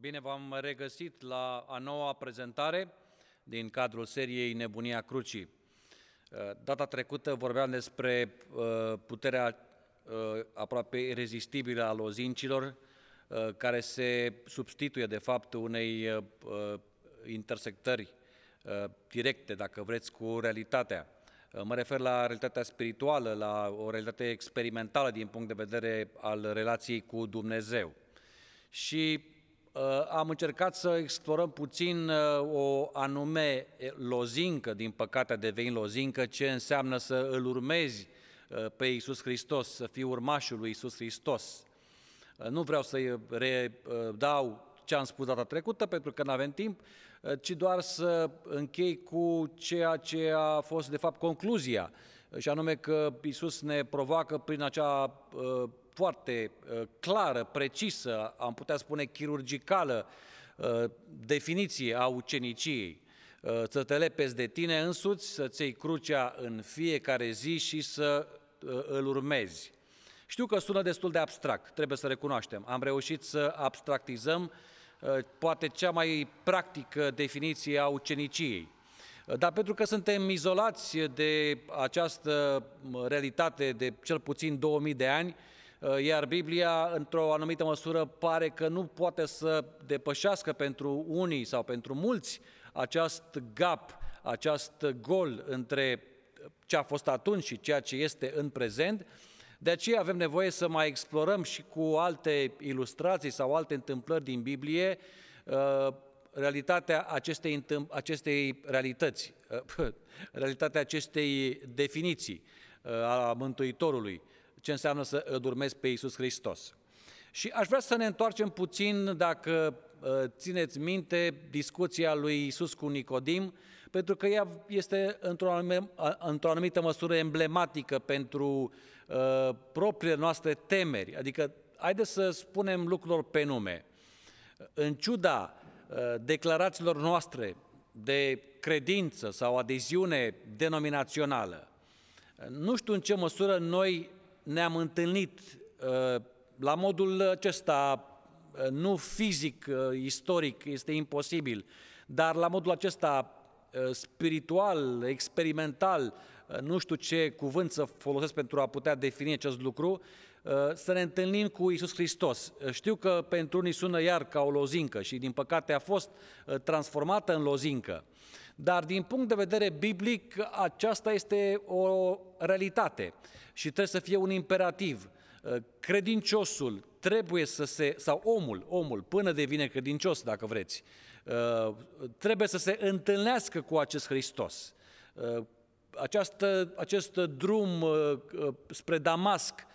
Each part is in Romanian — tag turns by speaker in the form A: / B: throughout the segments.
A: Bine v-am regăsit la a noua prezentare din cadrul seriei Nebunia Crucii. Uh, data trecută vorbeam despre uh, puterea uh, aproape irezistibilă a lozincilor, care se substituie de fapt unei intersectări directe, dacă vreți, cu realitatea. Mă refer la realitatea spirituală, la o realitate experimentală din punct de vedere al relației cu Dumnezeu. Și uh, am încercat să explorăm puțin uh, o anume lozincă, din păcate a devenit lozincă, ce înseamnă să îl urmezi uh, pe Iisus Hristos, să fii urmașul lui Iisus Hristos. Nu vreau să-i redau ce am spus data trecută, pentru că nu avem timp, ci doar să închei cu ceea ce a fost de fapt concluzia, și anume că Iisus ne provoacă prin acea foarte uh, clară, precisă, am putea spune chirurgicală uh, definiție a uceniciei. Uh, să te lepezi de tine însuți, să-ți iei crucea în fiecare zi și să îl urmezi. Știu că sună destul de abstract, trebuie să recunoaștem. Am reușit să abstractizăm poate cea mai practică definiție a uceniciei. Dar pentru că suntem izolați de această realitate de cel puțin 2000 de ani, Uh, iar Biblia, într-o anumită măsură, pare că nu poate să depășească pentru unii sau pentru mulți acest gap, acest gol între ce a fost atunci și ceea ce este în prezent. De aceea avem nevoie să mai explorăm și cu alte ilustrații sau alte întâmplări din Biblie uh, realitatea acestei, acestei realități, uh, realitatea acestei definiții a Mântuitorului ce înseamnă să îl urmezi pe Iisus Hristos. Și aș vrea să ne întoarcem puțin, dacă uh, țineți minte, discuția lui Iisus cu Nicodim, pentru că ea este într-o anumită, într anumită măsură emblematică pentru uh, propriile noastre temeri. Adică, haideți să spunem lucrurilor pe nume. În ciuda uh, declarațiilor noastre de credință sau adeziune denominațională, nu știu în ce măsură noi ne-am întâlnit uh, la modul acesta, uh, nu fizic, uh, istoric, este imposibil, dar la modul acesta spiritual, experimental, nu știu ce cuvânt să folosesc pentru a putea defini acest lucru, să ne întâlnim cu Isus Hristos. Știu că pentru unii sună iar ca o lozincă și din păcate a fost transformată în lozincă. Dar din punct de vedere biblic, aceasta este o realitate și trebuie să fie un imperativ. Uh, credinciosul trebuie să se, sau omul, omul, până devine credincios, dacă vreți, uh, trebuie să se întâlnească cu acest Hristos. Uh, această, acest drum spre Damasc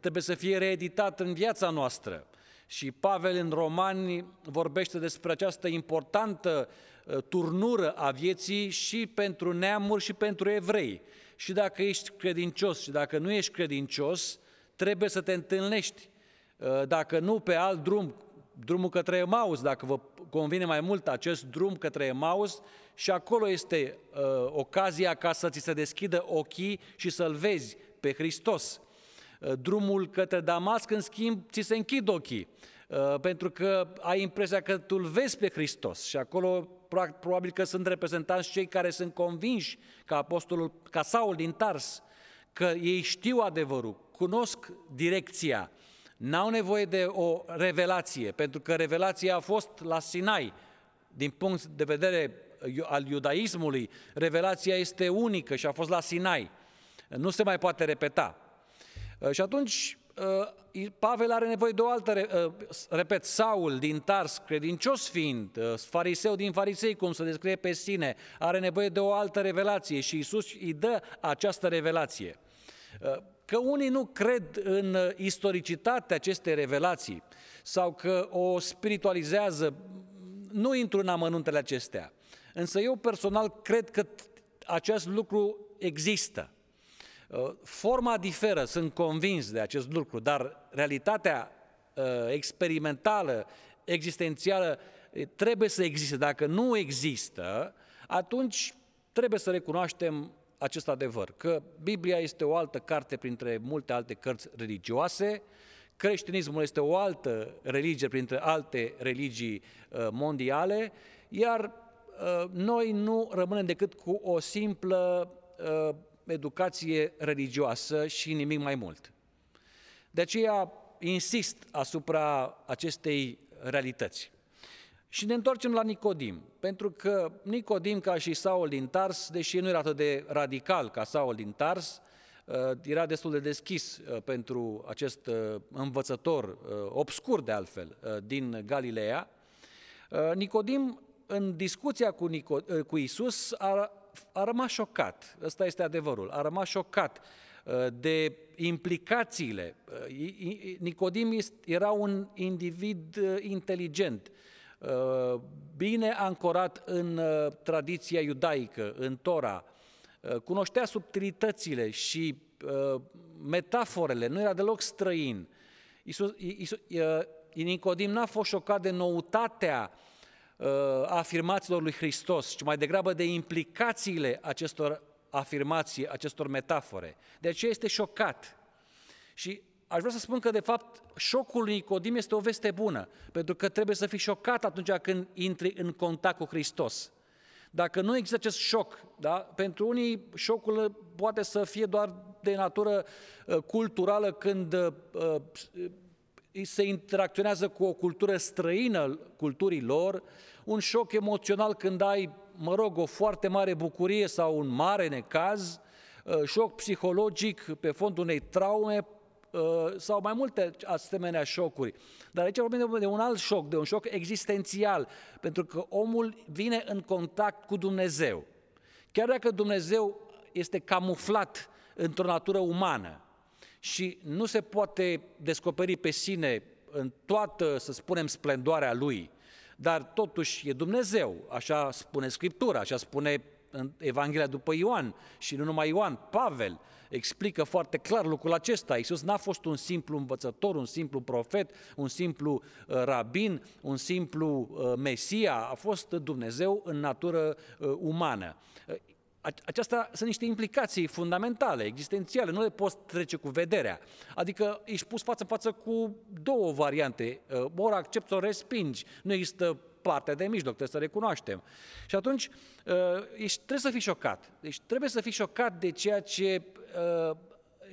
A: trebuie să fie reeditat în viața noastră. Și Pavel în Romani vorbește despre această importantă Uh, turnură a vieții și pentru neamuri și pentru evrei. Și dacă ești credincios și dacă nu ești credincios, trebuie să te întâlnești. Uh, dacă nu pe alt drum, drumul către Emaus, dacă vă convine mai mult acest drum către Emaus, și acolo este uh, ocazia ca să ți se deschidă ochii și să-L vezi pe Hristos. Uh, drumul către Damasc, în schimb, ți se închid ochii, uh, pentru că ai impresia că tu îl vezi pe Hristos și acolo probabil că sunt reprezentanți cei care sunt convinși ca apostolul, ca Saul din Tars, că ei știu adevărul, cunosc direcția, n-au nevoie de o revelație, pentru că revelația a fost la Sinai. Din punct de vedere al iudaismului, revelația este unică și a fost la Sinai. Nu se mai poate repeta. Și atunci Uh, Pavel are nevoie de o altă, uh, repet, Saul din Tars, credincios fiind, uh, fariseu din farisei, cum se descrie pe sine, are nevoie de o altă revelație și Isus îi dă această revelație. Că unii nu cred în istoricitatea acestei revelații sau că o spiritualizează, nu intru în amănuntele acestea. Însă eu personal cred că acest lucru există. Uh, forma diferă, sunt convins de acest lucru, dar realitatea uh, experimentală, existențială, trebuie să existe. Dacă nu există, atunci trebuie să recunoaștem acest adevăr, că Biblia este o altă carte printre multe alte cărți religioase, creștinismul este o altă religie printre alte religii uh, mondiale, iar uh, noi nu rămânem decât cu o simplă uh, educație religioasă și nimic mai mult. De aceea insist asupra acestei realități. Și ne întoarcem la Nicodim, pentru că Nicodim, ca și Saul din Tars, deși nu era atât de radical ca Saul din Tars, uh, era destul de deschis uh, pentru acest uh, învățător, obscur de altfel, din Galileea. Nicodim, în discuția cu, Nico- cu Isus, a, a rămas șocat, ăsta este adevărul, a rămas șocat de implicațiile. Nicodim era un individ inteligent, Uh, bine ancorat în uh, tradiția iudaică, în Tora, uh, cunoștea subtilitățile și metaforele, nu era deloc străin. Iisus, Iisus, Nicodim n-a fost șocat de noutatea afirmațiilor lui Hristos, ci mai degrabă de implicațiile acestor afirmații, acestor metafore. De aceea este șocat. Și aș vrea să spun că, de fapt, șocul lui Nicodim este o veste bună, pentru că trebuie să fii șocat atunci când intri în contact cu Hristos. Dacă nu există acest șoc, da? pentru unii șocul poate să fie doar de natură uh, culturală când uh, uh, se interacționează cu o cultură străină culturii lor, un șoc emoțional când ai, mă rog, o foarte mare bucurie sau un mare necaz, șoc psihologic pe fondul unei traume Uh, sau mai multe asemenea șocuri. Dar aici vorbim de un alt șoc, de un șoc existențial, pentru că omul vine în contact cu Dumnezeu. Chiar dacă Dumnezeu este camuflat într-o natură umană și nu se poate descoperi pe sine în toată, să spunem, splendoarea Lui, dar totuși e Dumnezeu, așa spune Scriptura, așa spune în Evanghelia după Ioan și nu numai Ioan, Pavel, explică foarte clar lucrul acesta. Iisus n-a fost un simplu învățător, un simplu profet, un simplu uh, rabin, un simplu uh, mesia, a fost Dumnezeu în natură uh, umană. Aceasta sunt niște implicații fundamentale, existențiale, nu le poți trece cu vederea. Adică ești pus față în față cu două variante, ori accepti, ori respingi. Nu există partea de mijloc, trebuie să recunoaștem. Și atunci ești, trebuie să fii șocat. Deci trebuie să fii șocat de ceea ce uh,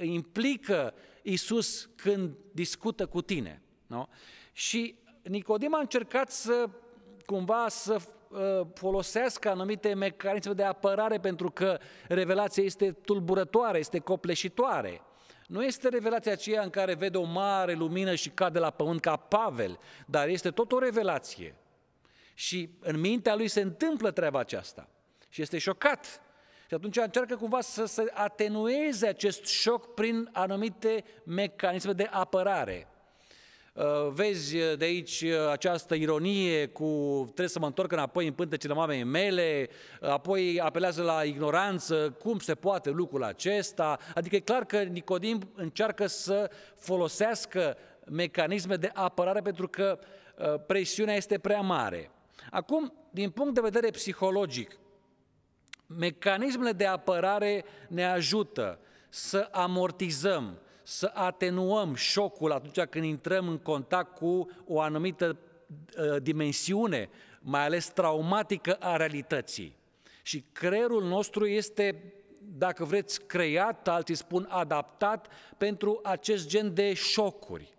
A: implică Isus când discută cu tine. Nu? Și Nicodim a încercat să cumva să uh, folosească anumite mecanisme de apărare pentru că revelația este tulburătoare, este copleșitoare. Nu este revelația aceea în care vede o mare lumină și cade la pământ ca Pavel, dar este tot o revelație. Și în mintea lui se întâmplă treaba aceasta. Și este șocat și atunci încearcă cumva să se atenueze acest șoc prin anumite mecanisme de apărare. Uh, vezi de aici această ironie cu trebuie să mă întorc înapoi în pântecele mamei mele, apoi apelează la ignoranță, cum se poate lucrul acesta, adică e clar că Nicodim încearcă să folosească mecanisme de apărare pentru că uh, presiunea este prea mare. Acum, din punct de vedere psihologic, Mecanismele de apărare ne ajută să amortizăm, să atenuăm șocul atunci când intrăm în contact cu o anumită uh, dimensiune, mai ales traumatică a realității. Și creierul nostru este, dacă vreți, creat, alții spun adaptat pentru acest gen de șocuri.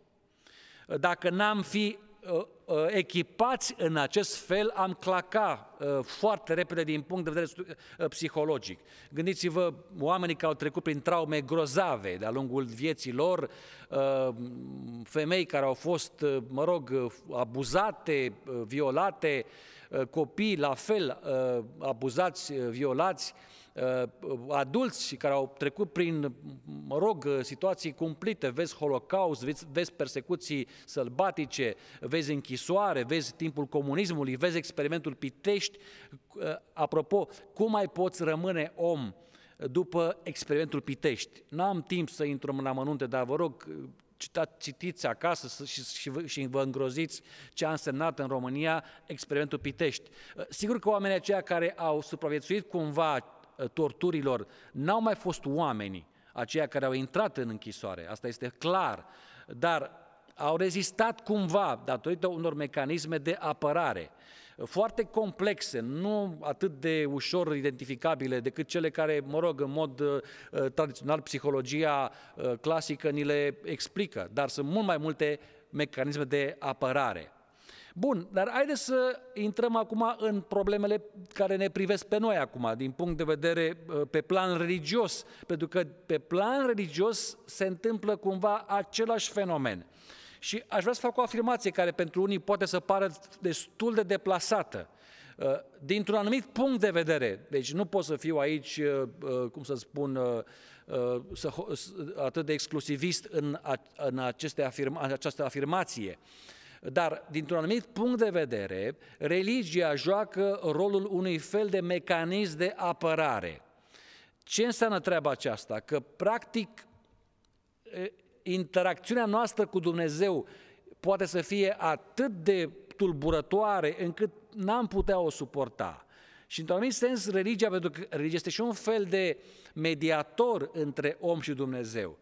A: Dacă n-am fi uh, Uh, echipați în acest fel, am claca uh, foarte repede din punct de vedere uh, psihologic. Gândiți-vă oamenii care au trecut prin traume grozave de-a lungul vieții lor, femei care au fost, mă rog, abuzate, violate, copii la fel abuzați, violați, Uh, adulți care au trecut prin, mă rog, situații cumplite, vezi holocaust, vezi, vezi persecuții sălbatice, vezi închisoare, vezi timpul comunismului, vezi experimentul Pitești. Uh, apropo, cum mai poți rămâne om după experimentul Pitești? N-am timp să intru în amănunte, dar vă rog, citiți acasă și, și, și vă îngroziți ce a însemnat în România experimentul Pitești. Uh, sigur că oamenii aceia care au supraviețuit cumva Uh, torturilor n-au mai fost oamenii aceia care au intrat în închisoare, asta este clar, dar au rezistat cumva datorită unor mecanisme de apărare foarte complexe, nu atât de ușor identificabile decât cele care, mă rog, în mod uh, tradițional, psihologia uh, clasică ni le explică, dar sunt mult mai multe mecanisme de apărare. Bun, dar haideți să intrăm acum în problemele care ne privesc pe noi acum, din punct de vedere uh, pe plan religios, pentru că pe plan religios se întâmplă cumva același fenomen. Și aș vrea să fac o afirmație care pentru unii poate să pară destul de deplasată. Uh, dintr-un anumit punct de vedere, deci nu pot să fiu aici, uh, cum să spun, atât de exclusivist în, în, aceste afirma, în această afirmație, dar, dintr-un anumit punct de vedere, religia joacă rolul unui fel de mecanism de apărare. Ce înseamnă treaba aceasta? Că, practic, interacțiunea noastră cu Dumnezeu poate să fie atât de tulburătoare încât n-am putea o suporta. Și într-un anumit sens, religia, pentru că religia este și un fel de mediator între om și Dumnezeu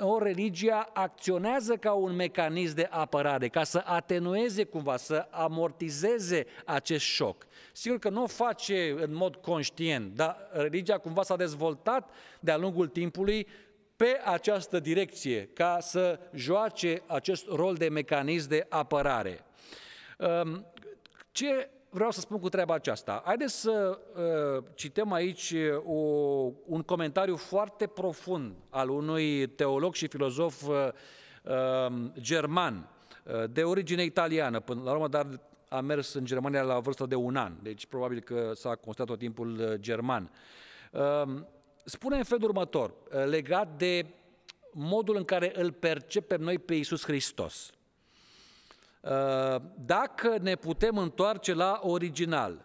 A: o religia acționează ca un mecanism de apărare, ca să atenueze cumva, să amortizeze acest șoc. Sigur că nu o face în mod conștient, dar religia cumva s-a dezvoltat de-a lungul timpului pe această direcție, ca să joace acest rol de mecanism de apărare. Ce vreau să spun cu treaba aceasta? Haideți să uh, citem aici uh, o, un comentariu foarte profund al unui teolog și filozof uh, uh, german, uh, de origine italiană, până la urmă, dar a mers în Germania la vârstă de un an, deci probabil că s-a constat tot timpul uh, german. Uh, spune în felul următor, uh, legat de modul în care îl percepem noi pe Iisus Hristos. Uh, dacă ne putem întoarce la original,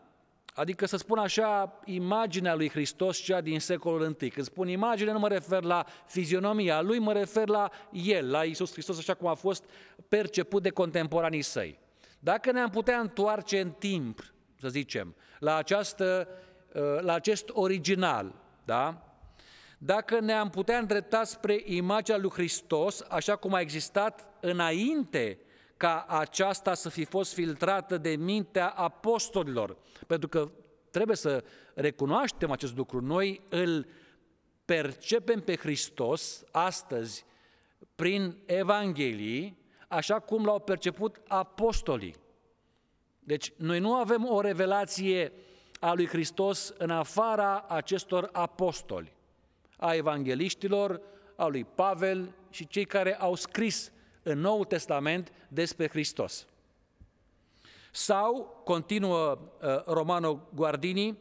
A: adică să spun așa, imaginea lui Hristos, cea din secolul I. Când spun imagine, nu mă refer la fizionomia lui, mă refer la el, la Isus Hristos, așa cum a fost perceput de contemporanii săi. Dacă ne-am putea întoarce în timp, să zicem, la, această, uh, la acest original, da? Dacă ne-am putea îndrepta spre imaginea lui Hristos, așa cum a existat înainte ca aceasta să fi fost filtrată de mintea apostolilor. Pentru că trebuie să recunoaștem acest lucru. Noi îl percepem pe Hristos astăzi prin Evanghelii, așa cum l-au perceput apostolii. Deci noi nu avem o revelație a lui Hristos în afara acestor apostoli, a evangeliștilor, a lui Pavel și cei care au scris în Noul Testament despre Hristos. Sau, continuă uh, Romano Guardini,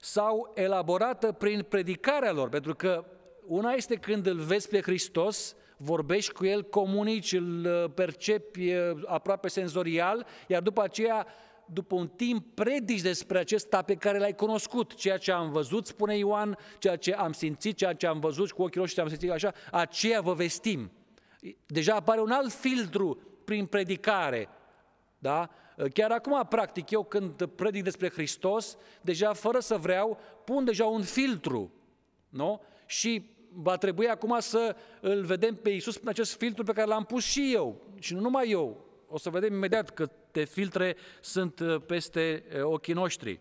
A: sau elaborată prin predicarea lor, pentru că una este când îl vezi pe Hristos, vorbești cu el, comunici, îl uh, percepi uh, aproape senzorial, iar după aceea, după un timp, predici despre acesta pe care l-ai cunoscut, ceea ce am văzut, spune Ioan, ceea ce am simțit, ceea ce am văzut cu ochii roșii, ce am simțit așa, aceea vă vestim. Deja apare un alt filtru prin predicare. Da? Chiar acum, practic, eu când predic despre Hristos, deja fără să vreau, pun deja un filtru. Nu? Și va trebui acum să îl vedem pe Iisus prin acest filtru pe care l-am pus și eu. Și nu numai eu. O să vedem imediat câte filtre sunt uh, peste uh, ochii noștri.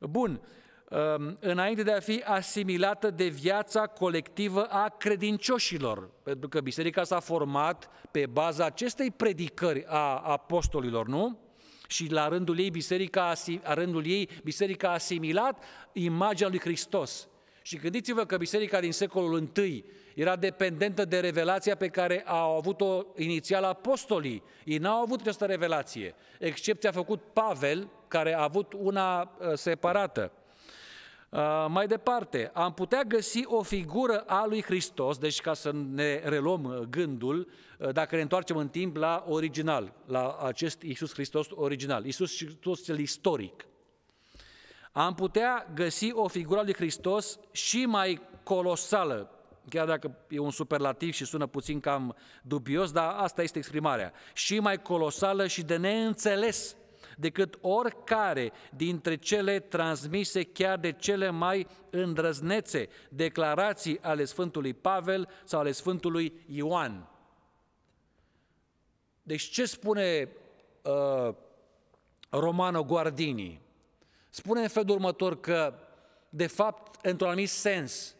A: Bun, Um, înainte de a fi asimilată de viața colectivă a credincioșilor. Pentru că biserica s-a format pe baza acestei predicări a apostolilor, nu? Și la rândul ei, biserica, a rândul ei, biserica a asimilat imaginea lui Hristos. Și gândiți-vă că biserica din secolul I era dependentă de revelația pe care au avut-o inițial apostolii. Ei n-au avut această revelație. Excepția a făcut Pavel, care a avut una uh, separată. Uh, mai departe, am putea găsi o figură a lui Hristos, deci ca să ne reluăm uh, gândul, uh, dacă ne întoarcem în timp la original, la acest Iisus Hristos original, Iisus Hristos cel istoric. Am putea găsi o figură a lui Hristos și mai colosală, chiar dacă e un superlativ și sună puțin cam dubios, dar asta este exprimarea, și mai colosală și de neînțeles decât oricare dintre cele transmise chiar de cele mai îndrăznețe declarații ale Sfântului Pavel sau ale Sfântului Ioan. Deci ce spune uh, Romano Guardini? Spune în felul următor că, de fapt, într-un anumit sens,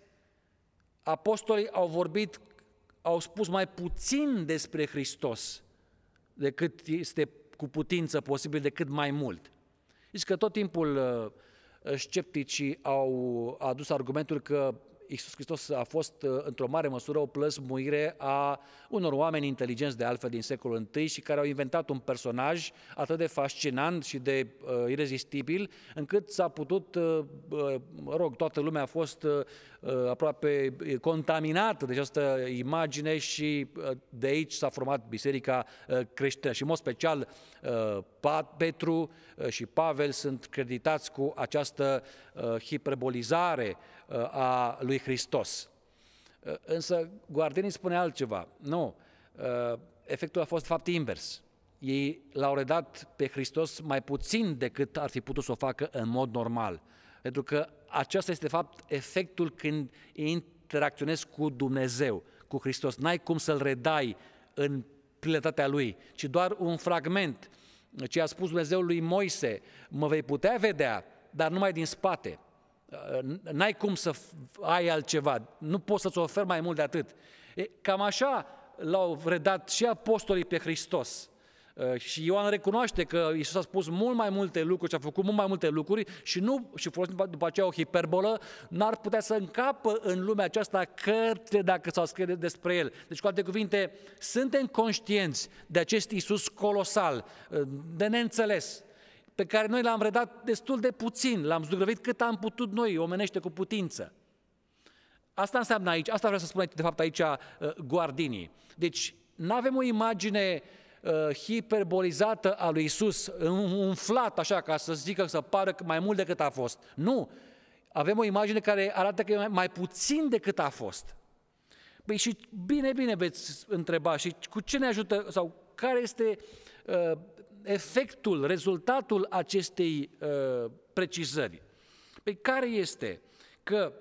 A: apostolii au vorbit, au spus mai puțin despre Hristos decât este cu putință posibil, decât mai mult. Zici că tot timpul uh, scepticii au adus argumentul că Iisus Hristos a fost uh, într-o mare măsură o plăsmuire a unor oameni inteligenți de altfel din secolul I și care au inventat un personaj atât de fascinant și de uh, irezistibil, încât s-a putut, uh, uh, mă rog, toată lumea a fost uh, uh aproape contaminată de această imagine și uh, de aici s-a format Biserica uh, creștină. Și în mod special uh, Petru uh, și Pavel sunt creditați cu această uh, hiperbolizare uh, a lui Hristos. Uh, însă Guardenii spune altceva. Nu, uh, efectul a fost fapt invers. Ei l-au redat pe Hristos mai puțin decât ar fi putut să o facă în mod normal. Pentru că acesta este, de fapt, efectul când interacționezi cu Dumnezeu, cu Hristos. N-ai cum să-L redai în plinătatea Lui, ci doar un fragment. Ce a spus Dumnezeu lui Moise, mă vei putea vedea, dar numai din spate. N-ai cum să ai altceva, nu poți să-ți oferi mai mult de atât. E, cam așa l-au redat și apostolii pe Hristos. Și Ioan recunoaște că Isus a spus mult mai multe lucruri și a făcut mult mai multe lucruri și nu, și folosind după aceea o hiperbolă, n-ar putea să încapă în lumea aceasta cărți dacă s-au scris despre el. Deci, cu alte cuvinte, suntem conștienți de acest Isus colosal, de neînțeles, pe care noi l-am redat destul de puțin, l-am zugrăvit cât am putut noi, omenește cu putință. Asta înseamnă aici, asta vreau să spun de fapt aici uh, Guardini. Deci nu avem o imagine uh, hiperbolizată a lui Isus, umflat așa ca să zică să pară mai mult decât a fost. Nu, avem o imagine care arată că e mai puțin decât a fost. Păi și bine, bine veți întreba și cu ce ne ajută sau care este uh, efectul, rezultatul acestei uh, precizări? Păi care este? Că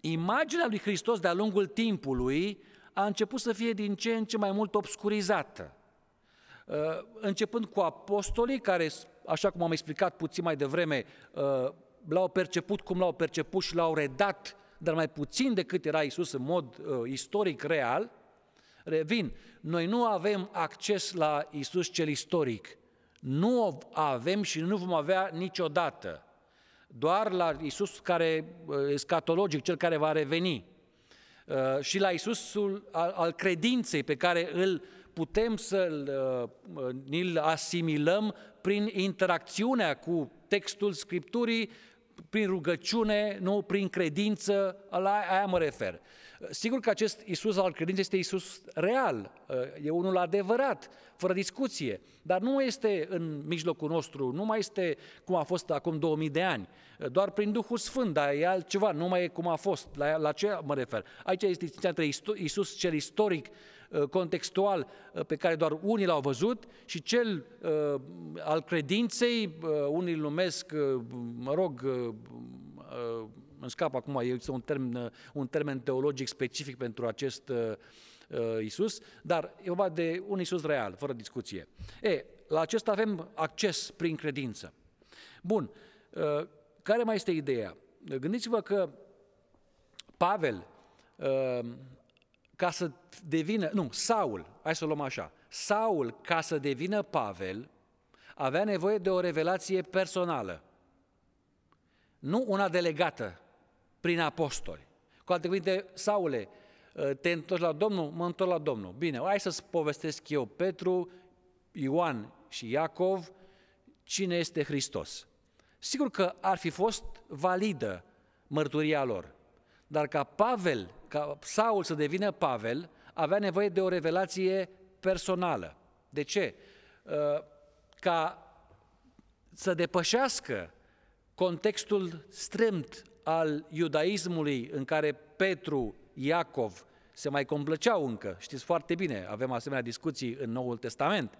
A: imaginea lui Hristos de-a lungul timpului a început să fie din ce în ce mai mult obscurizată. Uh, începând cu apostolii care, așa cum am explicat puțin mai devreme, uh, l-au perceput cum l-au perceput și l-au redat, dar mai puțin decât era Isus în mod uh, istoric real, Revin, noi nu avem acces la Isus cel istoric. Nu avem și nu vom avea niciodată. Doar la Isus care scatologic, cel care va reveni. Uh, și la Isusul al, al credinței pe care îl putem să-l uh, ni-l asimilăm prin interacțiunea cu textul Scripturii, prin rugăciune, nu prin credință, la aia mă refer. Sigur că acest Isus al credinței este Isus real, e unul adevărat, fără discuție, dar nu este în mijlocul nostru, nu mai este cum a fost acum 2000 de ani, doar prin Duhul Sfânt, dar e altceva, nu mai e cum a fost, la, la ce mă refer? Aici este distinția între Isus cel istoric, contextual pe care doar unii l-au văzut și cel uh, al credinței, uh, unii îl numesc, uh, mă rog, uh, îmi scap acum, este un termen, un termen teologic specific pentru acest uh, uh, Isus, dar e vorba de un Isus real, fără discuție. E, la acesta avem acces prin credință. Bun, uh, care mai este ideea? Gândiți-vă că Pavel, uh, ca să devină, nu, Saul, hai să o luăm așa, Saul, ca să devină Pavel, avea nevoie de o revelație personală, nu una delegată prin apostoli. Cu alte cuvinte, Saule, ă, te întorci la Domnul? Mă întorc la Domnul. Bine, hai să-ți povestesc eu, Petru, Ioan și Iacov, cine este Hristos. Sigur că ar fi fost validă mărturia lor, dar ca Pavel, ca Saul să devină Pavel, avea nevoie de o revelație personală. De ce? Ă, ca să depășească contextul strâmt al iudaismului în care Petru, Iacov se mai complăceau încă, știți foarte bine, avem asemenea discuții în Noul Testament,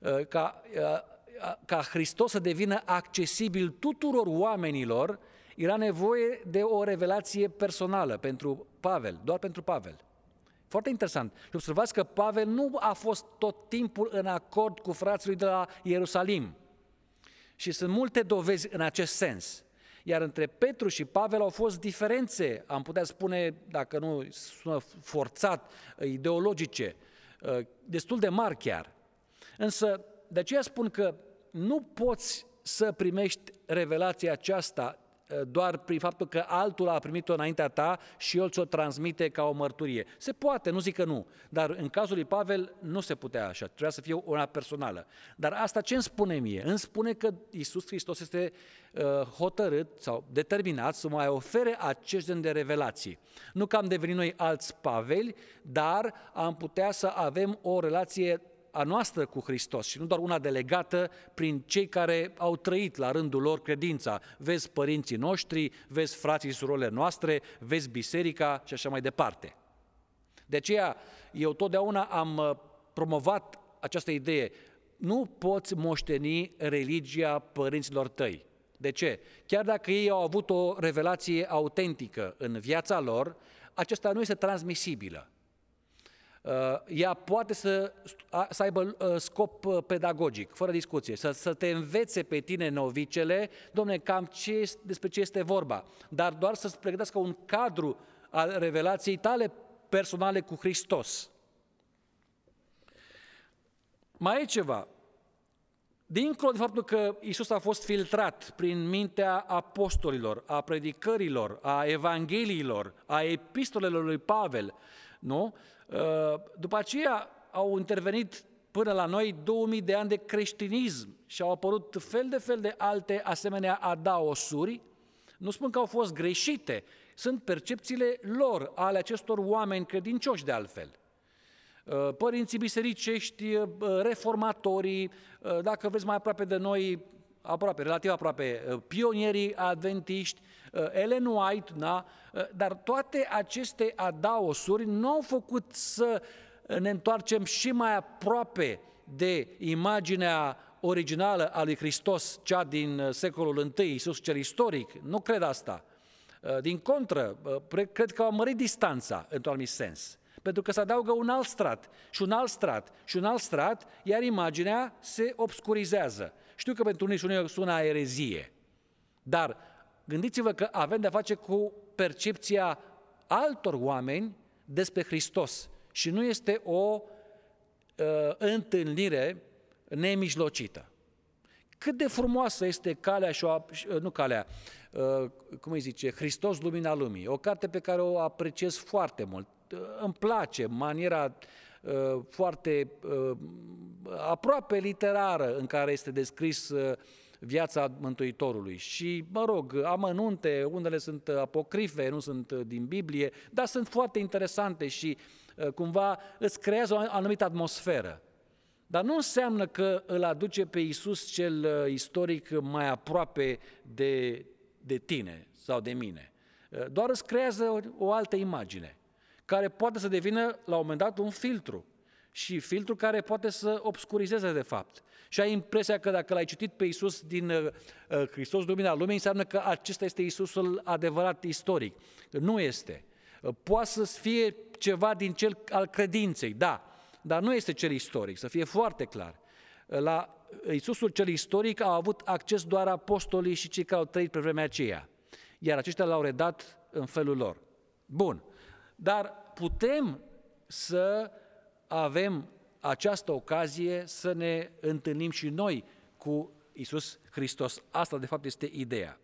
A: uh, ca, uh, ca Hristos să devină accesibil tuturor oamenilor, era nevoie de o revelație personală pentru Pavel, doar pentru Pavel. Foarte interesant. Și observați că Pavel nu a fost tot timpul în acord cu frații lui de la Ierusalim. Și sunt multe dovezi în acest sens. Iar între Petru și Pavel au fost diferențe, am putea spune, dacă nu sună forțat, ideologice, ă, destul de mari chiar. Însă, de aceea spun că nu poți să primești revelația aceasta Eh, doar prin faptul că altul a primit-o înaintea ta și el ți-o transmite ca o mărturie. Se poate, nu zic că nu, dar în cazul lui Pavel nu se putea așa, trebuia să fie una personală. Dar asta ce îmi spune mie? Îmi spune că Isus Hristos este uh, hotărât sau determinat să mai ofere acest gen de revelații. Nu că am devenit noi alți Paveli, dar am putea să avem o relație a noastră cu Hristos și nu doar una delegată prin cei care au trăit la rândul lor credința. Vezi părinții noștri, vezi frații și surorile noastre, vezi biserica și așa mai departe. De aceea, eu totdeauna am uh, promovat această idee. Nu poți moșteni religia părinților tăi. De ce? Chiar dacă ei au avut o revelație autentică în viața lor, aceasta nu este transmisibilă. Uh, ea poate să, să aibă uh, scop uh, pedagogic, fără discuție, să, să te învețe pe tine novicele, domne, cam ce, despre ce este vorba, dar doar să-ți pregătească un cadru al revelației tale personale cu Hristos. Mai e ceva. Dincolo de faptul că Isus a fost filtrat prin mintea apostolilor, a predicărilor, a evangheliilor, a epistolelor lui Pavel, nu? Uh, după aceea au intervenit până la noi 2000 de ani de creștinism și au apărut fel de fel de alte asemenea adaosuri. Nu spun că au fost greșite, sunt percepțiile lor, ale acestor oameni credincioși de altfel. Uh, părinții bisericești, uh, reformatorii, dacă vreți mai aproape de noi, aproape, relativ aproape, pionierii adventiști, Ellen White, da? dar toate aceste adaosuri nu au făcut să ne întoarcem și mai aproape de imaginea originală a lui Hristos, cea din secolul I, Iisus cel istoric. Nu cred asta. Din contră, cred că au mărit distanța, într-un anumit sens. Pentru că se adaugă un alt strat și un alt strat și un alt strat, iar imaginea se obscurizează. Știu că pentru unii și unii sună a erezie, dar Gândiți-vă că avem de-a face cu percepția altor oameni despre Hristos și nu este o uh, întâlnire nemijlocită. Cât de frumoasă este calea și o, uh, nu calea, uh, cum îi zice, Hristos Lumina Lumii, o carte pe care o apreciez foarte mult. Uh, îmi place maniera uh, foarte uh, aproape literară în care este descris uh, viața Mântuitorului. Și, mă rog, amănunte, unele sunt apocrife, nu sunt din Biblie, dar sunt foarte interesante și uh, cumva îți creează o anumită atmosferă. Dar nu înseamnă că îl aduce pe Iisus cel uh, istoric mai aproape de, de tine sau de mine. Uh, doar îți creează o, o altă imagine, care poate să devină la un moment dat un filtru și filtru care poate să obscurizeze de fapt. Și ai impresia că dacă l-ai citit pe Isus din uh, uh, Hristos Lumina Lumii, înseamnă că acesta este Isusul adevărat istoric. Nu este. Uh, poate să fie ceva din cel al credinței, da, dar nu este cel istoric, să fie foarte clar. Uh, la Isusul cel istoric au avut acces doar apostolii și cei care au trăit pe vremea aceea, iar aceștia l-au redat în felul lor. Bun, dar putem să avem această ocazie să ne întâlnim și noi cu Isus Hristos. Asta, de fapt, este ideea.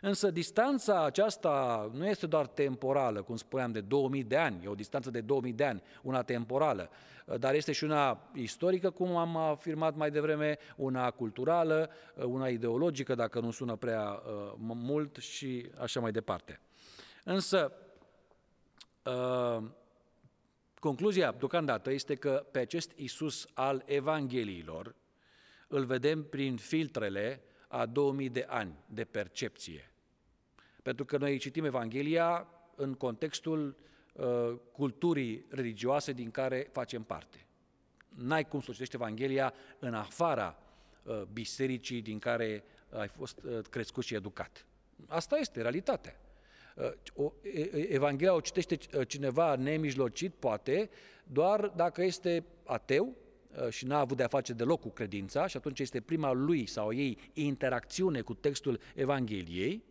A: Însă distanța aceasta nu este doar temporală, cum spuneam, de 2000 de ani, e o distanță de 2000 de ani, una temporală, dar este și una istorică, cum am afirmat mai devreme, una culturală, una ideologică, dacă nu sună prea uh, mult și așa mai departe. Însă, uh, Concluzia, deocamdată, este că pe acest Isus al Evangheliilor îl vedem prin filtrele a 2000 de ani de percepție. Pentru că noi citim Evanghelia în contextul uh, culturii religioase din care facem parte. N-ai cum să citești Evanghelia în afara uh, bisericii din care ai fost uh, crescut și educat. Asta este realitatea. Uh, Evanghelia o citește uh, cineva nemijlocit, poate, doar dacă este ateu uh, și n-a avut de-a face deloc cu credința și atunci este prima lui sau ei interacțiune cu textul Evangheliei,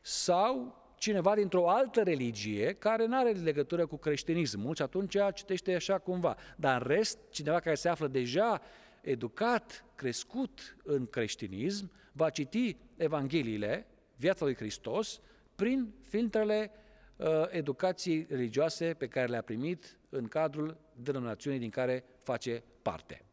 A: sau cineva dintr-o altă religie care nu are legătură cu creștinismul și atunci citește așa cumva. Dar în rest, cineva care se află deja educat, crescut în creștinism, va citi Evangheliile, viața lui Hristos, prin filtrele uh, educației religioase pe care le-a primit în cadrul denominațiunii din care face parte.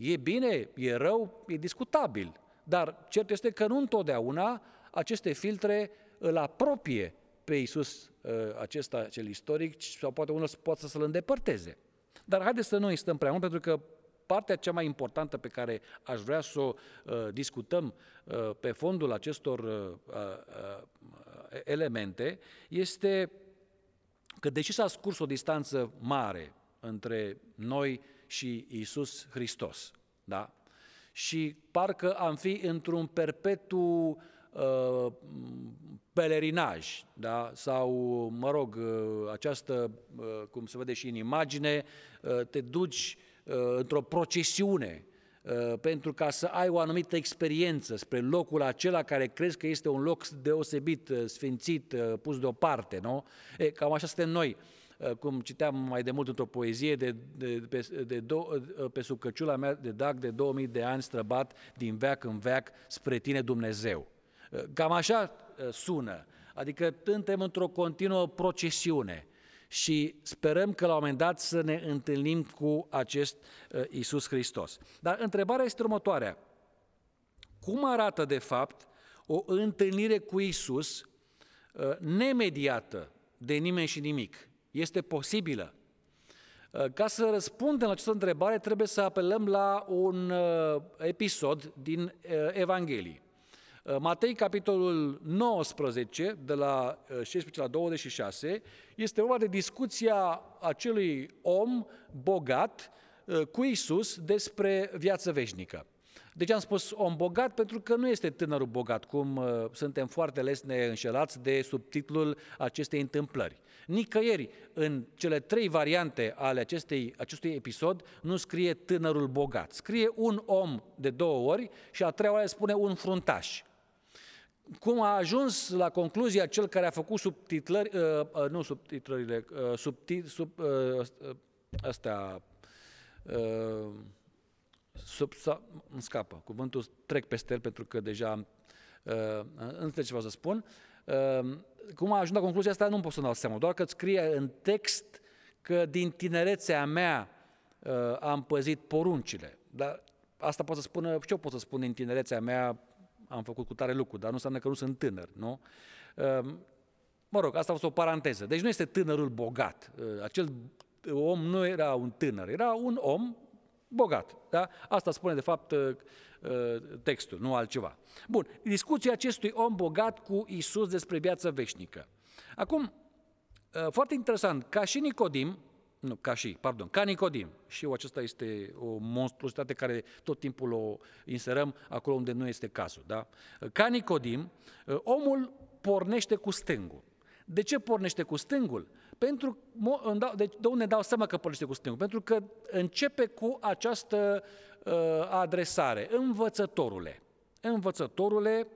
A: E bine, e rău, e discutabil, dar cert este că nu întotdeauna aceste filtre îl apropie pe Iisus uh, acesta, cel istoric, sau poate unul poate să-l îndepărteze. Dar haideți să nu îi stăm prea mult, pentru că partea cea mai importantă pe care aș vrea să o uh, discutăm uh, pe fondul acestor uh, uh, elemente este că deși s-a scurs o distanță mare între noi și Isus Hristos, da? și parcă am fi într-un perpetu uh, pelerinaj, da? sau, mă rog, uh, această, uh, cum se vede și în imagine, uh, te duci uh, într-o procesiune, Uh, pentru ca să ai o anumită experiență spre locul acela care crezi că este un loc deosebit, uh, sfințit, uh, pus deoparte, nu? E, cam așa suntem noi cum citeam mai de mult într-o poezie, de, de, de, de do, pe sub căciula mea de dac de 2000 de ani străbat din veac în veac spre tine Dumnezeu. Cam așa sună, adică suntem într-o continuă procesiune și sperăm că la un moment dat să ne întâlnim cu acest uh, Isus Hristos. Dar întrebarea este următoarea. Cum arată de fapt o întâlnire cu Isus uh, nemediată de nimeni și nimic? Este posibilă? Uh, ca să răspundem la această întrebare, trebuie să apelăm la un episod din Evanghelie. Uh, Matei, capitolul 19, de la 16 uh, la 26, este vorba de discuția acelui om bogat uh, cu Isus despre viață veșnică. De ce am spus om bogat? Pentru că nu este tânărul bogat, cum uh, suntem foarte lesne înșelați de subtitlul acestei întâmplări. Nicăieri, în cele trei variante ale acestei, acestui episod, nu scrie tânărul bogat. Scrie un om de două ori și a treia oară spune un fruntaș cum a ajuns la concluzia cel care a făcut subtitlări, uh, uh, nu subtitlările, uh, subtit, sub, uh, uh, astea, uh, sub, sa, îmi scapă, cuvântul trec peste el pentru că deja uh, înțeleg ce vreau să spun. Uh, cum a ajuns la concluzia asta nu pot să dau seama, doar că scrie în text că din tinerețea mea uh, am păzit poruncile. Dar asta pot să spună, ce pot să spun din tinerețea mea, am făcut cu tare lucru, dar nu înseamnă că nu sunt tânăr, nu? Ehm, mă rog, asta a fost o paranteză. Deci nu este tânărul bogat. Ehm, acel om nu era un tânăr, era un om bogat. Da? Asta spune, de fapt, ehm, textul, nu altceva. Bun, discuția acestui om bogat cu Isus despre viața veșnică. Acum, foarte interesant, ca și Nicodim, nu, ca și, pardon, ca Nicodim. Și eu acesta este o monstruositate care tot timpul o inserăm acolo unde nu este cazul. Da? Ca Nicodim, omul pornește cu stângul. De ce pornește cu stângul? Pentru, de, de unde dau seama că pornește cu stângul? Pentru că începe cu această uh, adresare. Învățătorule. Învățătorule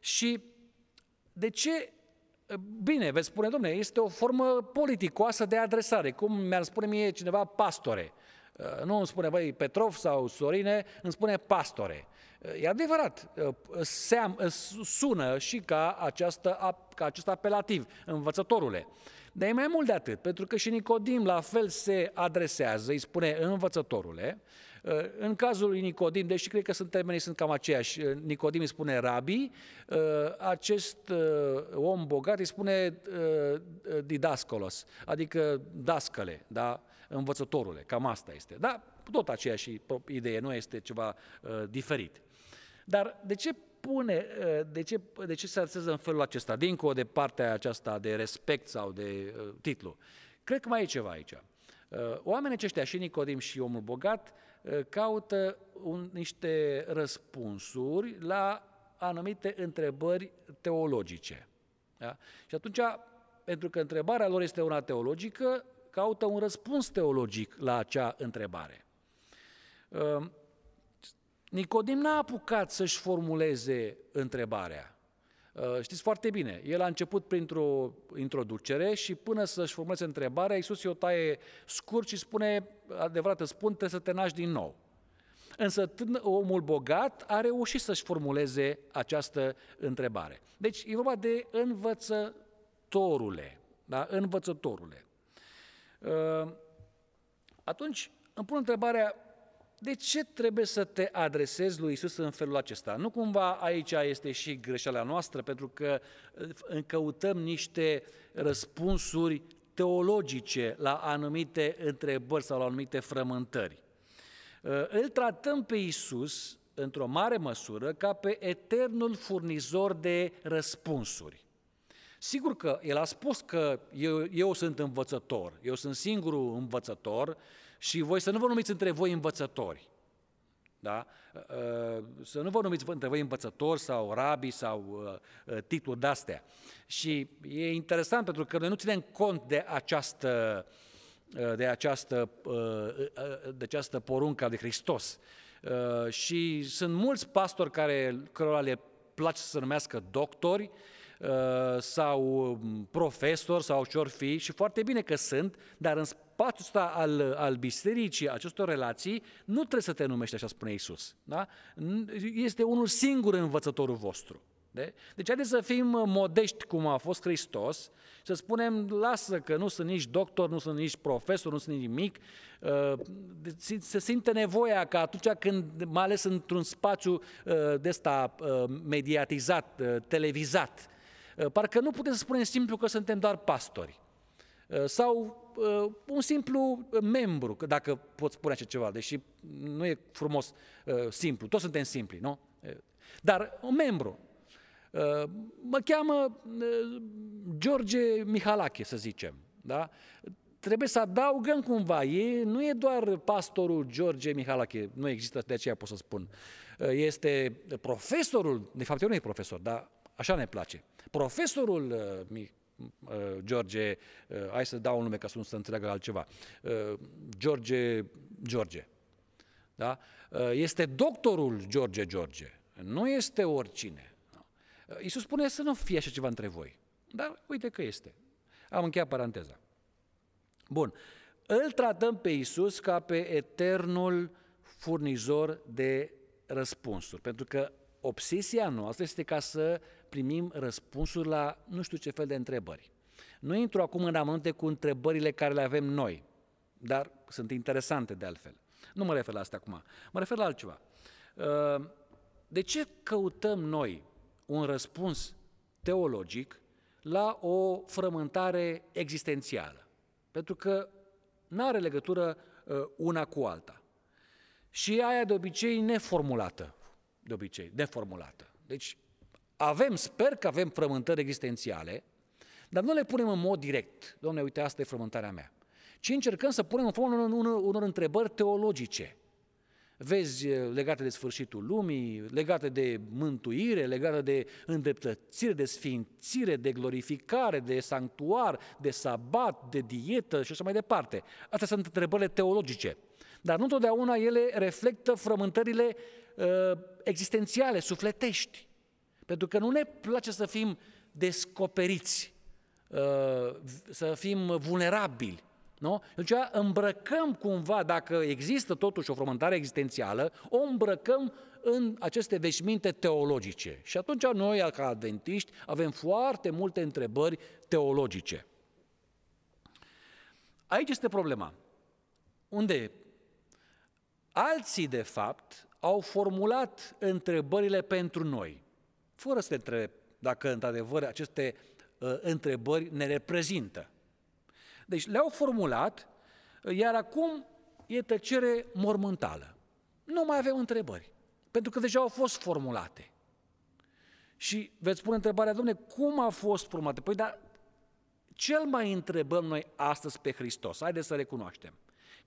A: și de ce Bine, veți spune, domne, este o formă politicoasă de adresare, cum mi-ar spune mie cineva pastore. Uh, nu îmi spune, băi, Petrov sau Sorine, îmi spune pastore. Uh, e adevărat, uh, seam, sună și ca, această, ca acest apelativ, învățătorule. Dar e mai mult de atât, pentru că și Nicodim la fel se adresează, îi spune învățătorule, în cazul lui Nicodim, deși cred că sunt termenii sunt cam aceiași, Nicodim îi spune rabi, acest om bogat îi spune didascolos, adică dascăle, da? învățătorule, cam asta este. Da, tot aceeași idee, nu este ceva diferit. Dar de ce pune, de ce, de ce se arțează în felul acesta, dincolo de partea aceasta de respect sau de uh, titlu? Cred că mai e ceva aici. Uh, oamenii aceștia, și Nicodim și omul bogat, uh, caută un, niște răspunsuri la anumite întrebări teologice. Da? Și atunci, pentru că întrebarea lor este una teologică, caută un răspuns teologic la acea întrebare. Ehm, Nicodim n-a apucat să-și formuleze întrebarea. Ehm, știți foarte bine, el a început printr-o introducere și până să-și formuleze întrebarea, Iisus o taie scurt și spune, adevărat îți spun, trebuie să te naști din nou. Însă omul bogat a reușit să-și formuleze această întrebare. Deci e vorba de învățătorule. Da? Învățătorule. Ehm, atunci îmi pun întrebarea, de ce trebuie să te adresezi lui Isus în felul acesta? Nu cumva aici este și greșeala noastră, pentru că căutăm niște răspunsuri teologice la anumite întrebări sau la anumite frământări. Ehm, îl tratăm pe Isus într-o mare măsură ca pe eternul furnizor de răspunsuri. Sigur că el a spus că eu, eu sunt învățător, eu sunt singurul învățător și voi să nu vă numiți între voi învățători. Da? Uh, să nu vă numiți între voi învățători sau rabi sau uh, uh, titluri de-astea. Și e interesant pentru că noi nu ținem cont de această, de această, de această poruncă de Hristos. Și sunt mulți pastori care, cărora le place să se numească doctori, Uh, sau um, profesor sau ce fi și foarte bine că sunt, dar în spațiul ăsta al, al bisericii, acestor relații, nu trebuie să te numești așa, spune Iisus. Da? Este unul singur învățătorul vostru. De? Deci haideți să fim modești cum a fost Hristos, să spunem, lasă că nu sunt nici doctor, nu sunt nici profesor, nu sunt nimic, uh, se simte nevoia că atunci când, mai ales într-un spațiu uh, de ăsta mediatizat, televizat, Uh, parcă nu putem să spunem simplu că suntem doar pastori. Uh, sau uh, un simplu membru, dacă pot spune așa ceva, deși nu e frumos simplu, toți suntem simpli, nu? Dar un membru. Mă cheamă George Mihalache, să zicem, da? Trebuie să adaugăm cumva, e, nu e doar pastorul George Mihalache, nu există, de aceea pot să spun. Este profesorul, de fapt eu nu e profesor, dar așa ne place. Profesorul uh, uh, George, uh, hai să dau un nume ca să nu se înțeleagă altceva, George George, da? este doctorul George George, nu este oricine. Iisus spune să nu fie așa ceva între voi, dar uite că este. Am încheiat paranteza. Bun, îl tratăm pe Iisus ca pe eternul furnizor de răspunsuri, pentru că obsesia noastră este ca să primim răspunsuri la nu știu ce fel de întrebări. Nu intru acum în amănunte cu întrebările care le avem noi, dar sunt interesante de altfel. Nu mă refer la asta acum, mă refer la altceva. Uh, de ce căutăm noi un răspuns teologic la o frământare existențială? Pentru că nu are legătură uh, una cu alta. Și aia de obicei neformulată, de obicei, deformulată. Deci avem, sper că avem frământări existențiale, dar nu le punem în mod direct. Domne, uite, asta e frământarea mea. Ci încercăm să punem în formă unor, unor, unor întrebări teologice. Vezi, legate de sfârșitul lumii, legate de mântuire, legate de îndreptățire, de sfințire, de glorificare, de sanctuar, de sabat, de dietă și așa mai departe. Astea sunt întrebările teologice. Dar nu întotdeauna ele reflectă frământările uh, existențiale, sufletești. Pentru că nu ne place să fim descoperiți, uh, să fim vulnerabili. Nu? Deci îmbrăcăm cumva, dacă există totuși o frământare existențială, o îmbrăcăm în aceste veșminte teologice. Și atunci noi, ca adventiști, avem foarte multe întrebări teologice. Aici este problema. Unde? Alții, de fapt, au formulat întrebările pentru noi fără să te întrebe dacă într-adevăr aceste uh, întrebări ne reprezintă. Deci le-au formulat, iar acum e tăcere mormântală. Nu mai avem întrebări, pentru că deja au fost formulate. Și veți pune întrebarea, domnule, cum a fost formulate? Păi, dar cel mai întrebăm noi astăzi pe Hristos, haideți să recunoaștem.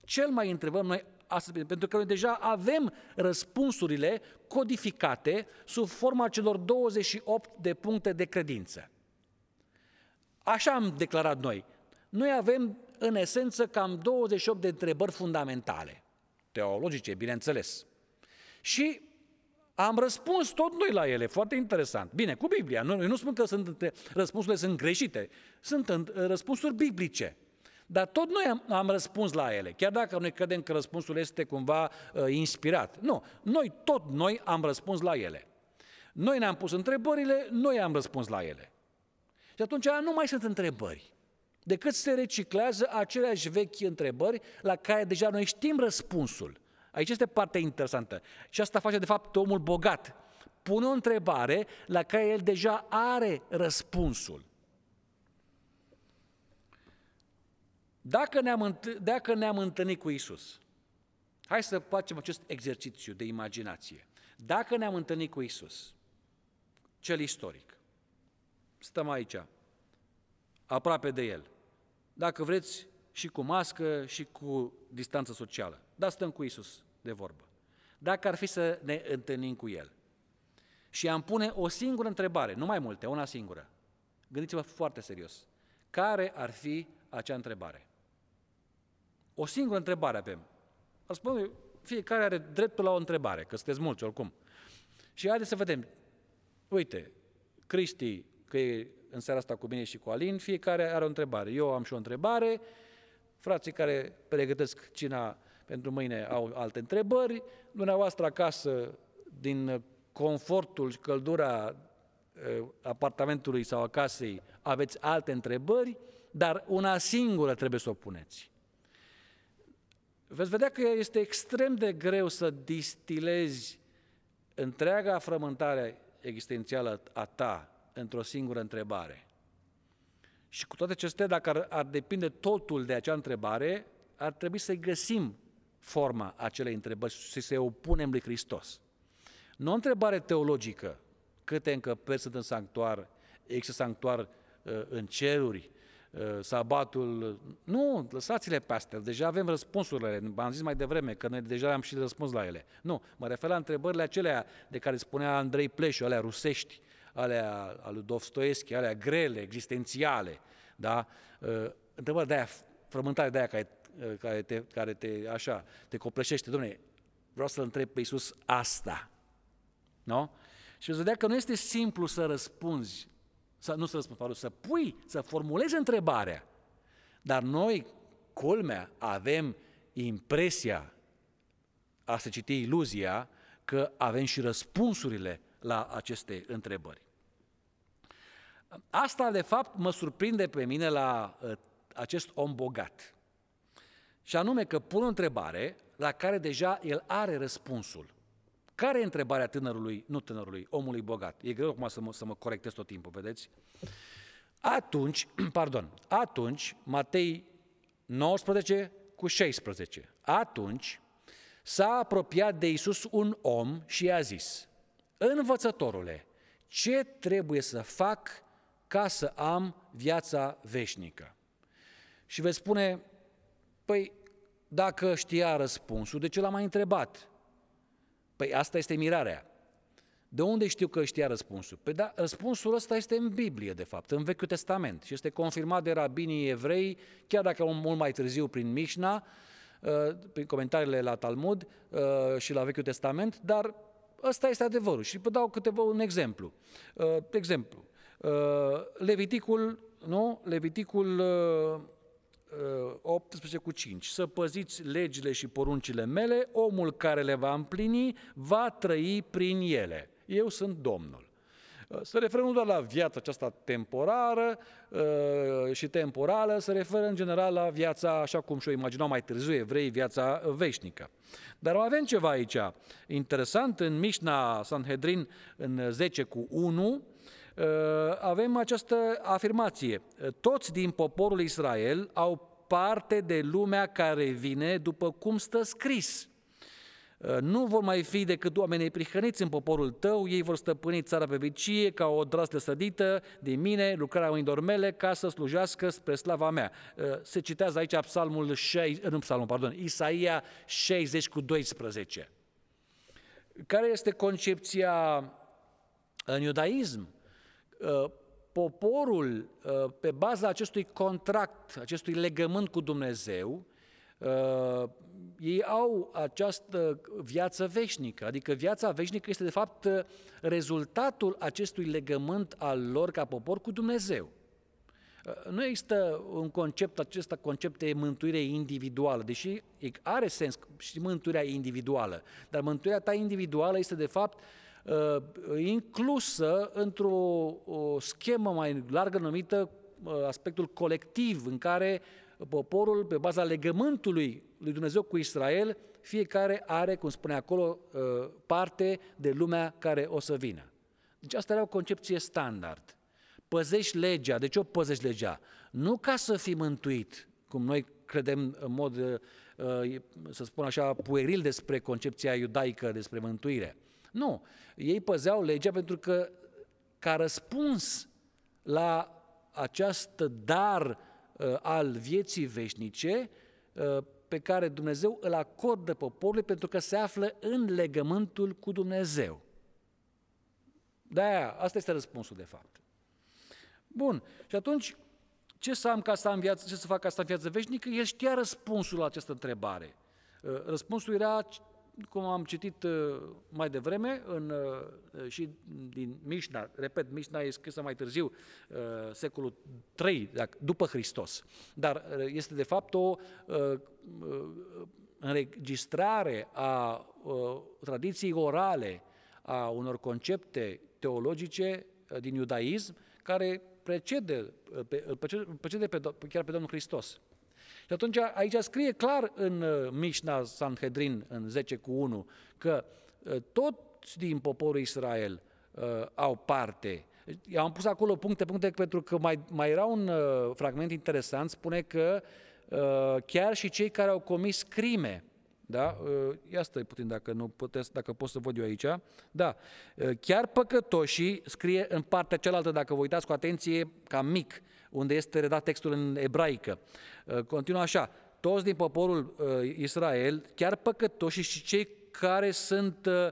A: Cel mai întrebăm noi astăzi, pentru că noi deja avem răspunsurile codificate sub forma celor 28 de puncte de credință. Așa am declarat noi. Noi avem, în esență, cam 28 de întrebări fundamentale, teologice, bineînțeles. Și am răspuns tot noi la ele, foarte interesant. Bine, cu Biblia. Nu, eu nu spun că sunt, răspunsurile sunt greșite, sunt răspunsuri biblice. Dar tot noi am, am răspuns la ele, chiar dacă noi credem că răspunsul este cumva uh, inspirat. Nu, noi, tot noi am răspuns la ele. Noi ne-am pus întrebările, noi am răspuns la ele. Și atunci nu mai sunt întrebări, decât se reciclează aceleași vechi întrebări la care deja noi știm răspunsul. Aici este partea interesantă. Și asta face, de fapt, omul bogat. Pune o întrebare la care el deja are răspunsul. Dacă ne-am, dacă ne-am întâlnit cu Isus, hai să facem acest exercițiu de imaginație. Dacă ne-am întâlnit cu Isus, cel istoric, stăm aici, aproape de El, dacă vreți, și cu mască și cu distanță socială, dar stăm cu Isus de vorbă. Dacă ar fi să ne întâlnim cu El și am pune o singură întrebare, nu mai multe, una singură, gândiți-vă foarte serios, care ar fi acea întrebare? O singură întrebare avem. Răspunde, fiecare are dreptul la o întrebare, că sunteți mulți oricum. Și haideți să vedem. Uite, Cristi, că e în seara asta cu mine și cu Alin, fiecare are o întrebare. Eu am și o întrebare, frații care pregătesc cina pentru mâine au alte întrebări, dumneavoastră acasă, din confortul și căldura apartamentului sau a casei, aveți alte întrebări, dar una singură trebuie să o puneți. Veți vedea că este extrem de greu să distilezi întreaga frământare existențială a ta într-o singură întrebare. Și cu toate acestea, dacă ar, ar depinde totul de acea întrebare, ar trebui să găsim forma acelei întrebări și să-i opunem lui Hristos. Nu o întrebare teologică, câte încăperi sunt în sanctuar, există sanctuar uh, în ceruri, uh, sabatul... Nu, lăsați-le pe astea, deja avem răspunsurile, am zis mai devreme că noi deja am și răspuns la ele. Nu, mă refer la întrebările acelea de care spunea Andrei Pleșu, alea rusești, alea al lui Dostoevski, alea grele, existențiale, da? Uh, întrebări de aia, frământare de aia care Uh, care te, care te, așa, te copleșește. Dom'le, vreau să-L întreb pe Iisus asta. Nu? Și veți vedea că nu este simplu să răspunzi, să, nu să răspunzi, pardon, să pui, să formulezi întrebarea. Dar noi, culmea, avem impresia, a se citi iluzia, că avem și răspunsurile la aceste întrebări. Asta, de fapt, mă surprinde pe mine la uh, acest om bogat. Și anume că pun o întrebare la care deja el are răspunsul. Care e întrebarea tânărului, nu tânărului, omului bogat? E greu acum să mă, să mă corectez tot timpul, vedeți? Atunci, pardon, atunci, Matei 19 cu 16, atunci s-a apropiat de Isus un om și i-a zis, Învățătorule, ce trebuie să fac ca să am viața veșnică? Și veți spune, păi dacă știa răspunsul, de ce l-a mai întrebat? Păi asta este mirarea. De unde știu că știa răspunsul? Păi da, răspunsul ăsta este în Biblie, de fapt, în Vechiul Testament și este confirmat de rabinii evrei, chiar dacă mult mai târziu prin Mishnah, uh, prin comentariile la Talmud uh, și la Vechiul Testament, dar ăsta este adevărul. Și vă dau câteva un exemplu. Uh, exemplu, Leviticul, nu? Leviticul 18 cu 5. Să păziți legile și poruncile mele, omul care le va împlini va trăi prin ele. Eu sunt Domnul. Se referă nu doar la viața aceasta temporară uh, și temporală, se referă în general la viața, așa cum și-o imaginau mai târziu evrei, viața veșnică. Dar avem ceva aici interesant în Mișna Sanhedrin în 10 cu 1, Uh, avem această afirmație. Toți din poporul Israel au parte de lumea care vine după cum stă scris. Uh, nu vor mai fi decât oameni prihăniți în poporul tău, ei vor stăpâni țara pe vicie ca o draslă sădită de mine, lucrarea mâinilor mele, ca să slujească spre slava mea. Uh, se citează aici psalmul, 6, nu psalmul, pardon, Isaia 60 cu 12. Care este concepția în iudaism? Uh, poporul, uh, pe baza acestui contract, acestui legământ cu Dumnezeu, uh, ei au această viață veșnică, adică viața veșnică este de fapt rezultatul acestui legământ al lor ca popor cu Dumnezeu. Nu există un concept, acesta concept de mântuire individuală, deși are sens și mântuirea individuală, dar mântuirea ta individuală este de fapt uh, inclusă într-o schemă mai largă numită uh, aspectul colectiv, în care poporul, pe baza legământului lui Dumnezeu cu Israel, fiecare are, cum spune acolo, uh, parte de lumea care o să vină. Deci asta era o concepție standard. Păzești legea. De ce o păzești legea? Nu ca să fii mântuit, cum noi credem în mod, uh, să spun așa, pueril despre concepția iudaică despre mântuire. Nu. Ei păzeau legea pentru că, ca răspuns la acest dar uh, al vieții veșnice, uh, pe care Dumnezeu îl acordă poporului pentru că se află în legământul cu Dumnezeu. De-aia, asta este răspunsul de fapt. Bun, și atunci, ce să am ca să am viață, ce să fac ca să am viață veșnică? El știa răspunsul la această întrebare. Uh, răspunsul era, cum am citit uh, mai devreme, în, uh, și din Mișna, repet, Mișna e scrisă mai târziu, secolul 3, după Hristos, dar este de fapt o înregistrare a tradiției orale a unor concepte teologice din iudaism, care precede, precede pe, chiar pe Domnul Hristos. Și atunci aici scrie clar în uh, Mișna Sanhedrin, în 10 cu 1, că uh, toți din poporul Israel uh, au parte. Eu am pus acolo puncte, puncte, pentru că mai, mai era un uh, fragment interesant, spune că uh, chiar și cei care au comis crime, da? Ă, ia stai puțin dacă, nu puteți, dacă pot să văd eu aici. Da. Ă, chiar păcătoșii, scrie în partea cealaltă, dacă vă uitați cu atenție, ca mic, unde este redat textul în ebraică. Ă, continuă așa. Toți din poporul Israel, chiar păcătoșii și cei care sunt uh,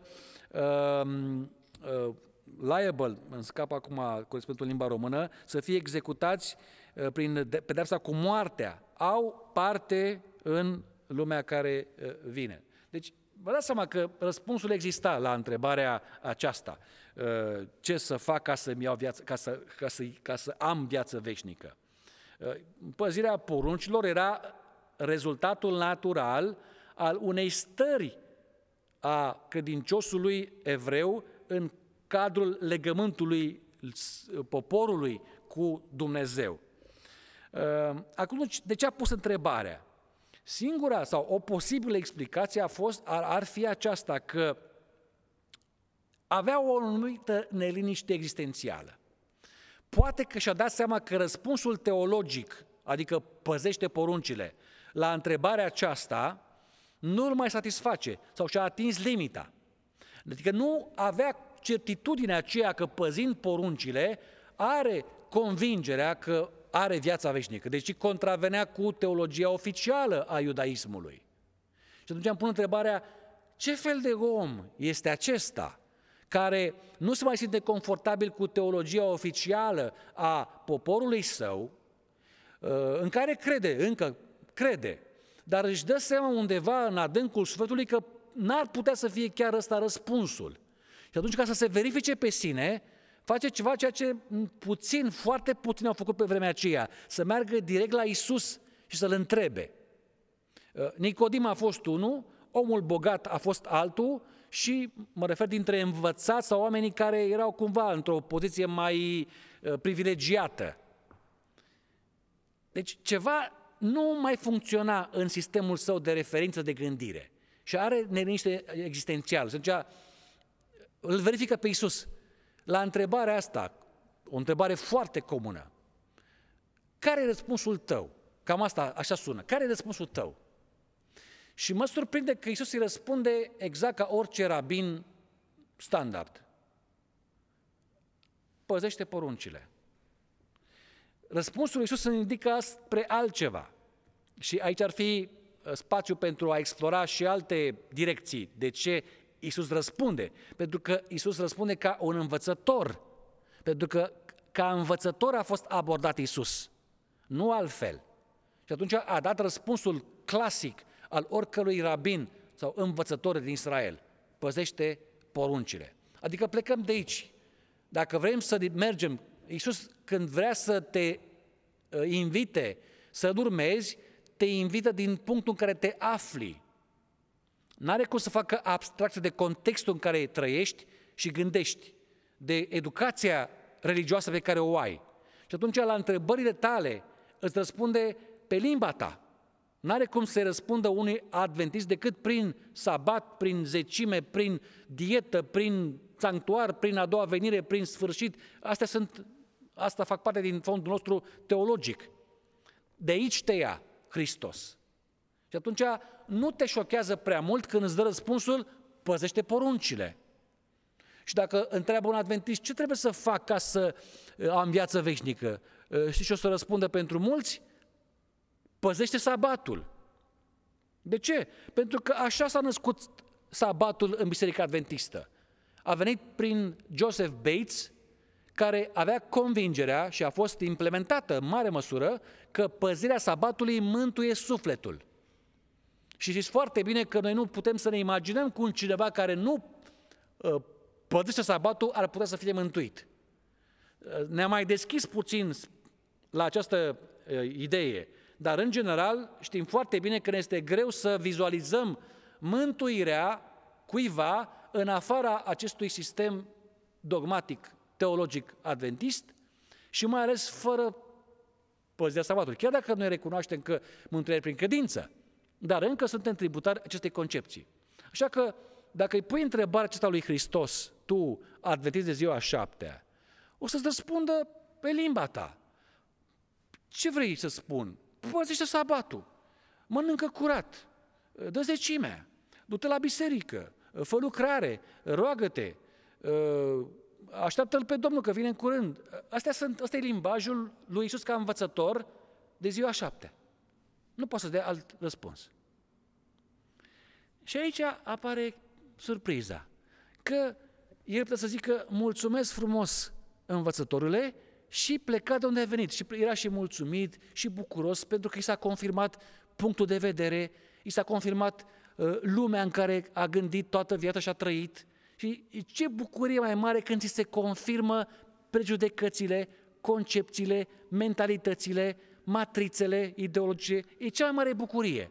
A: uh, liable, îmi scap acum corespondentul în limba română, să fie executați uh, prin pedepsa cu moartea, au parte în lumea care uh, vine. Deci, vă dați seama că răspunsul exista la întrebarea aceasta. Uh, ce să fac ca să iau viață, ca să, ca să, ca să am viață veșnică? Uh, păzirea poruncilor era rezultatul natural al unei stări a credinciosului evreu în cadrul legământului poporului cu Dumnezeu. Acum, de ce a pus întrebarea? Singura sau o posibilă explicație a fost, ar, ar fi aceasta, că avea o anumită neliniște existențială. Poate că și-a dat seama că răspunsul teologic, adică păzește poruncile, la întrebarea aceasta, nu îl mai satisface sau și-a atins limita. Adică nu avea certitudinea aceea că păzind poruncile, are convingerea că are viața veșnică. Deci contravenea cu teologia oficială a iudaismului. Și atunci am pun întrebarea, ce fel de om este acesta care nu se mai simte confortabil cu teologia oficială a poporului său, uh, în care crede, încă crede, dar își dă seama undeva în adâncul sufletului că n-ar putea să fie chiar ăsta răspunsul. Și atunci, ca să se verifice pe sine, face ceva ceea ce puțin, foarte puțin au făcut pe vremea aceea, să meargă direct la Isus și să-L întrebe. Uh, Nicodim a fost unul, omul bogat a fost altul și mă refer dintre învățați sau oamenii care erau cumva într-o poziție mai uh, privilegiată. Deci ceva nu mai funcționa în sistemul său de referință de gândire și are neliniște existențială. Și atunci îl verifică pe Isus. La întrebarea asta, o întrebare foarte comună, care e răspunsul tău? Cam asta, așa sună. Care e răspunsul tău? Și mă surprinde că Isus îi răspunde exact ca orice rabin standard. Păzește poruncile. Răspunsul lui Isus îmi indică spre altceva. Și aici ar fi uh, spațiu pentru a explora și alte direcții. De ce Isus răspunde, pentru că Isus răspunde ca un învățător, pentru că ca învățător a fost abordat Isus, nu altfel. Și atunci a dat răspunsul clasic al oricărui rabin sau învățător din Israel. Păzește poruncile. Adică plecăm de aici. Dacă vrem să mergem, Iisus când vrea să te uh, invite să urmezi, te invită din punctul în care te afli. N-are cum să facă abstracție de contextul în care trăiești și gândești, de educația religioasă pe care o ai. Și atunci la întrebările tale îți răspunde pe limba ta. N-are cum să răspundă unui adventist decât prin sabat, prin zecime, prin dietă, prin sanctuar, prin a doua venire, prin sfârșit. Astea sunt, asta fac parte din fondul nostru teologic. De aici te ia Hristos. Și atunci nu te șochează prea mult când îți dă răspunsul, păzește poruncile. Și dacă întreabă un adventist ce trebuie să fac ca să uh, am viață veșnică, uh, știi ce o să răspundă pentru mulți? Păzește sabatul. De ce? Pentru că așa s-a născut sabatul în Biserica Adventistă. A venit prin Joseph Bates, care avea convingerea și a fost implementată în mare măsură că păzirea sabatului mântuie sufletul. Și știți foarte bine că noi nu putem să ne imaginăm cum cineva care nu uh, păzește sabatul ar putea să fie mântuit. Uh, ne-am mai deschis puțin la această uh, idee, dar în general știm foarte bine că ne este greu să vizualizăm mântuirea cuiva în afara acestui sistem dogmatic, teologic adventist și mai ales fără păzirea sabatului. Chiar dacă noi recunoaștem că mântuirea prin credință, dar încă suntem tributari acestei concepții. Așa că dacă îi pui întrebarea aceasta lui Hristos, tu, adventist de ziua șaptea, o să-ți răspundă pe limba ta. Ce vrei să spun? Păzește sabatul, mănâncă curat, dă zecimea, du-te la biserică, fă lucrare, roagă-te, așteaptă-L pe Domnul că vine în curând. Astea sunt, asta e limbajul lui Isus ca învățător de ziua șaptea. Nu poate să dea alt răspuns. Și aici apare surpriza, că el putea să zică mulțumesc frumos învățătorule și pleca de unde a venit. Și era și mulțumit și bucuros pentru că i s-a confirmat punctul de vedere, i s-a confirmat uh, lumea în care a gândit toată viața și a trăit. Și ce bucurie mai mare când ți se confirmă prejudecățile, concepțiile, mentalitățile, matrițele ideologice, e cea mai mare bucurie.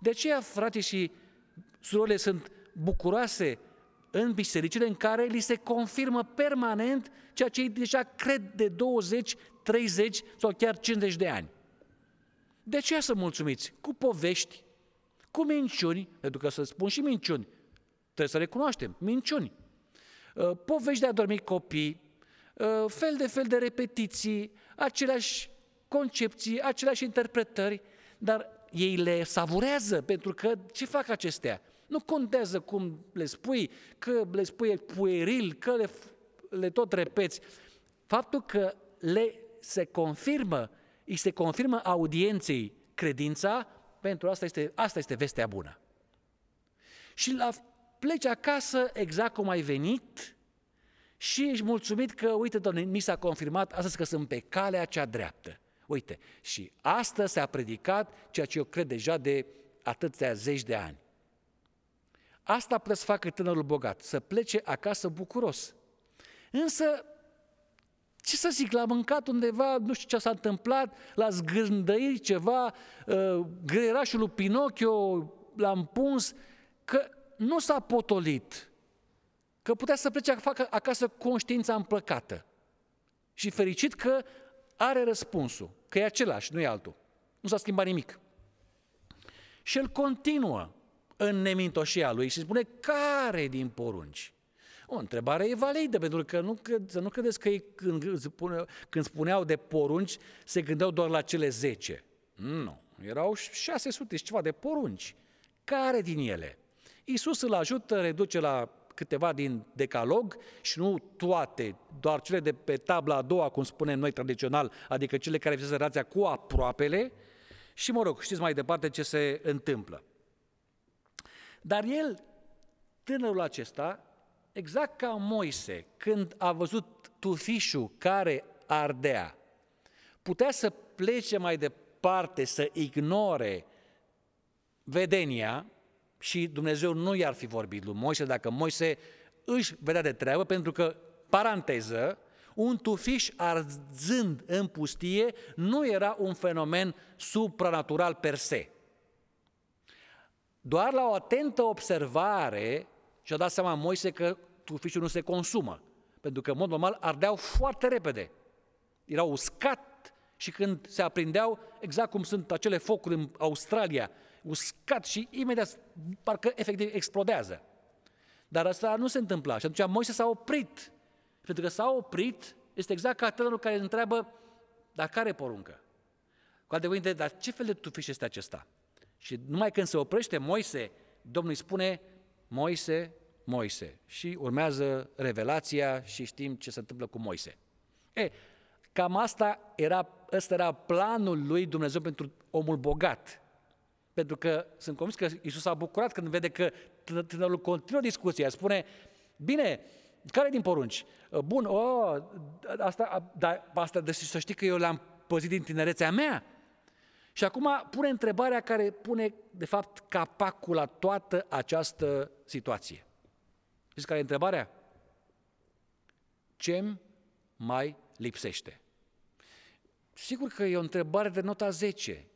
A: De aceea, frate și surorile sunt bucuroase în bisericile în care li se confirmă permanent ceea ce ei deja cred de 20, 30 sau chiar 50 de ani. De ce să mulțumiți? Cu povești, cu minciuni, pentru că să spun și minciuni, trebuie să recunoaștem, minciuni. Uh, povești de a dormi copii, uh, fel de fel de repetiții, aceleași concepții, aceleași interpretări, dar ei le savurează, pentru că ce fac acestea? Nu contează cum le spui, că le spui pueril, că le, le tot repeți. Faptul că le se confirmă, îi se confirmă audienței credința, pentru asta este, asta este vestea bună. Și la, pleci acasă exact cum ai venit și ești mulțumit că, uite, doamne, mi s-a confirmat astăzi că sunt pe calea cea dreaptă. Uite, și astăzi s-a predicat ceea ce eu cred deja de atâția zeci de ani. Asta putea să facă tânărul bogat, să plece acasă bucuros. Însă, ce să zic, l-a mâncat undeva, nu știu ce s-a întâmplat, l-a zgândăit ceva, uh, greierașul lui Pinocchio l-a împuns, că nu s-a potolit, că putea să plece acasă conștiința împlăcată. Și fericit că are răspunsul, că e același, nu e altul. Nu s-a schimbat nimic. Și el continuă în nemintoșia lui și spune care din porunci? O întrebare e validă, pentru că nu, să nu credeți că ei când, spune, când spuneau de porunci se gândeau doar la cele zece. Nu, erau 600 și ceva de porunci. Care din ele? Iisus îl ajută, reduce la câteva din decalog și nu toate, doar cele de pe tabla a doua, cum spunem noi tradițional, adică cele care vizează relația cu aproapele și, mă rog, știți mai departe ce se întâmplă. Dar el, tânărul acesta, exact ca Moise, când a văzut tufișul care ardea. Putea să plece mai departe, să ignore vedenia și Dumnezeu nu i-ar fi vorbit lui Moise dacă Moise își vedea de treabă, pentru că, paranteză, un tufiș arzând în pustie nu era un fenomen supranatural per se. Doar la o atentă observare și-a dat seama Moise că tufișul nu se consumă, pentru că, în mod normal, ardeau foarte repede. Erau uscat și când se aprindeau, exact cum sunt acele focuri în Australia, uscat și imediat parcă efectiv explodează. Dar asta nu se întâmpla și atunci Moise s-a oprit. Pentru că s-a oprit, este exact ca tânărul care îl întreabă, dar care poruncă? Cu alte cuvinte, dar ce fel de tufiș este acesta? Și numai când se oprește Moise, Domnul îi spune, Moise, Moise. Și urmează revelația și știm ce se întâmplă cu Moise. E, cam asta era, ăsta era planul lui Dumnezeu pentru omul bogat. Pentru că sunt convins că Isus a bucurat când vede că tânărul continuă discuția, spune, bine, care din porunci? Bun, oh, asta, dar asta de să știi că eu l-am păzit din tinerețea mea. Și acum pune întrebarea care pune, de fapt, capacul la toată această situație. Știți care e întrebarea? ce mai lipsește? Sigur că e o întrebare de nota 10,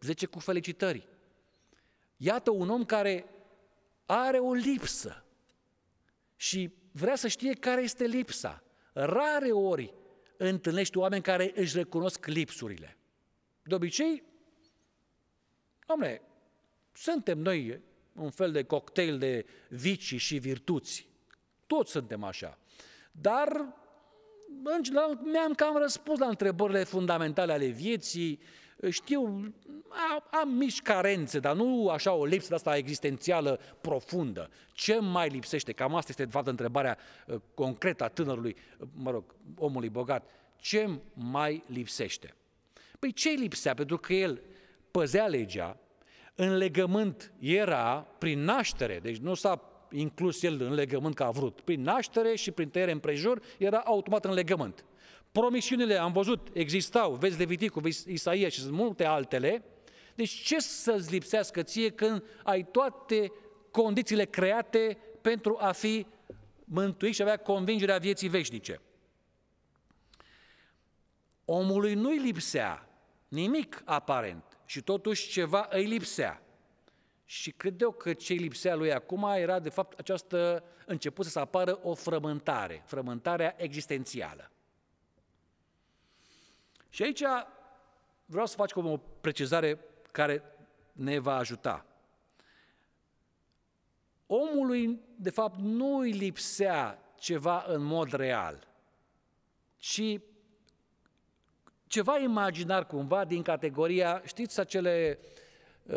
A: 10 cu felicitări. Iată un om care are o lipsă și vrea să știe care este lipsa. Rare ori întâlnești oameni care își recunosc lipsurile. De obicei, domnule, suntem noi un fel de cocktail de vicii și virtuți. Toți suntem așa. Dar mi-am cam răspuns la întrebările fundamentale ale vieții, știu, am mici carențe, dar nu așa o lipsă de asta existențială profundă. Ce mai lipsește? Cam asta este, de fapt, întrebarea uh, concretă a tânărului, uh, mă rog, omului bogat. Ce mai lipsește? Păi ce lipsea? Pentru că el păzea legea, în legământ era prin naștere, deci nu s-a inclus el în legământ ca a vrut. Prin naștere și prin tăiere împrejur era automat în legământ. Promisiunile, am văzut, existau, vezi Leviticul, vezi Isaia și sunt multe altele. Deci ce să-ți lipsească ție când ai toate condițiile create pentru a fi mântuit și avea convingerea vieții veșnice? Omului nu-i lipsea nimic aparent și totuși ceva îi lipsea. Și cred eu că ce îi lipsea lui acum era de fapt această început să apară o frământare, frământarea existențială. Și aici vreau să facem o precizare care ne va ajuta. Omului, de fapt, nu îi lipsea ceva în mod real, ci ceva imaginar cumva din categoria, știți acele uh,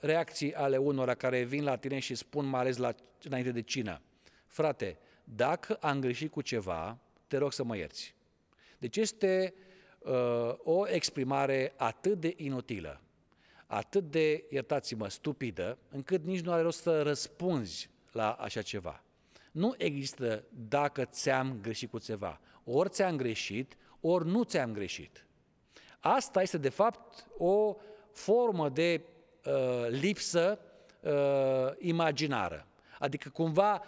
A: reacții ale unora care vin la tine și spun, mai ales la, înainte de cină, frate, dacă am greșit cu ceva, te rog să mă ierți. Deci este uh, o exprimare atât de inutilă, atât de, iertați-mă, stupidă, încât nici nu are rost să răspunzi la așa ceva. Nu există dacă ți-am greșit cu ceva. Ori ți-am greșit, ori nu ți-am greșit. Asta este, de fapt, o formă de uh, lipsă uh, imaginară. Adică, cumva,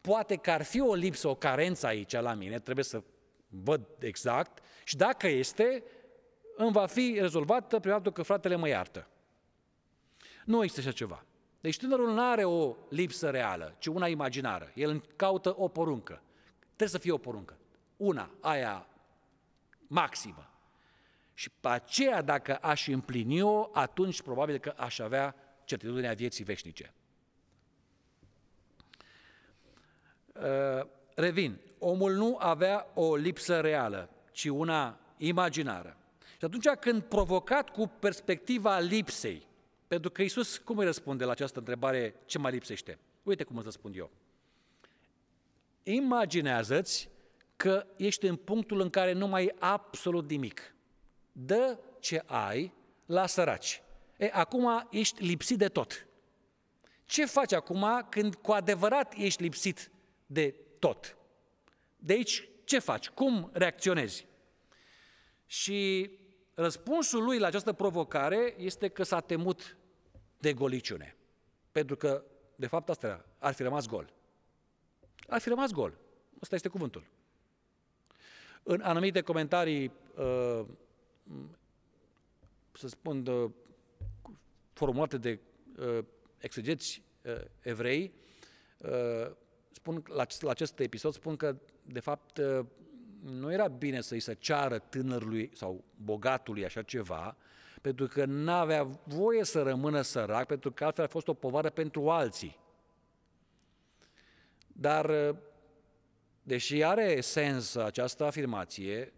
A: poate că ar fi o lipsă, o carență aici la mine, trebuie să văd exact, și dacă este, îmi va fi rezolvată prin faptul că fratele mă iartă. Nu există așa ceva. Deci tânărul nu are o lipsă reală, ci una imaginară. El caută o poruncă. Trebuie să fie o poruncă. Una, aia maximă. Și pe aceea, dacă aș împlini-o, atunci probabil că aș avea certitudinea vieții veșnice. Uh, revin, omul nu avea o lipsă reală, ci una imaginară. Și atunci când provocat cu perspectiva lipsei, pentru că Iisus cum îi răspunde la această întrebare, ce mai lipsește? Uite cum îți răspund eu. Imaginează-ți că ești în punctul în care nu mai ai absolut nimic. Dă ce ai la săraci. E, acum ești lipsit de tot. Ce faci acum când cu adevărat ești lipsit de tot? De aici ce faci? Cum reacționezi? Și răspunsul lui la această provocare este că s-a temut de goliciune. Pentru că, de fapt, asta era, ar fi rămas gol. Ar fi rămas gol. Asta este cuvântul. În anumite comentarii, uh, să spun, de, formulate de uh, exegeți uh, evrei, spun la acest episod, spun că, de fapt, nu era bine să-i se ceară tânărului sau bogatului așa ceva, pentru că n-avea voie să rămână sărac, pentru că altfel a fost o povară pentru alții. Dar, deși are sens această afirmație,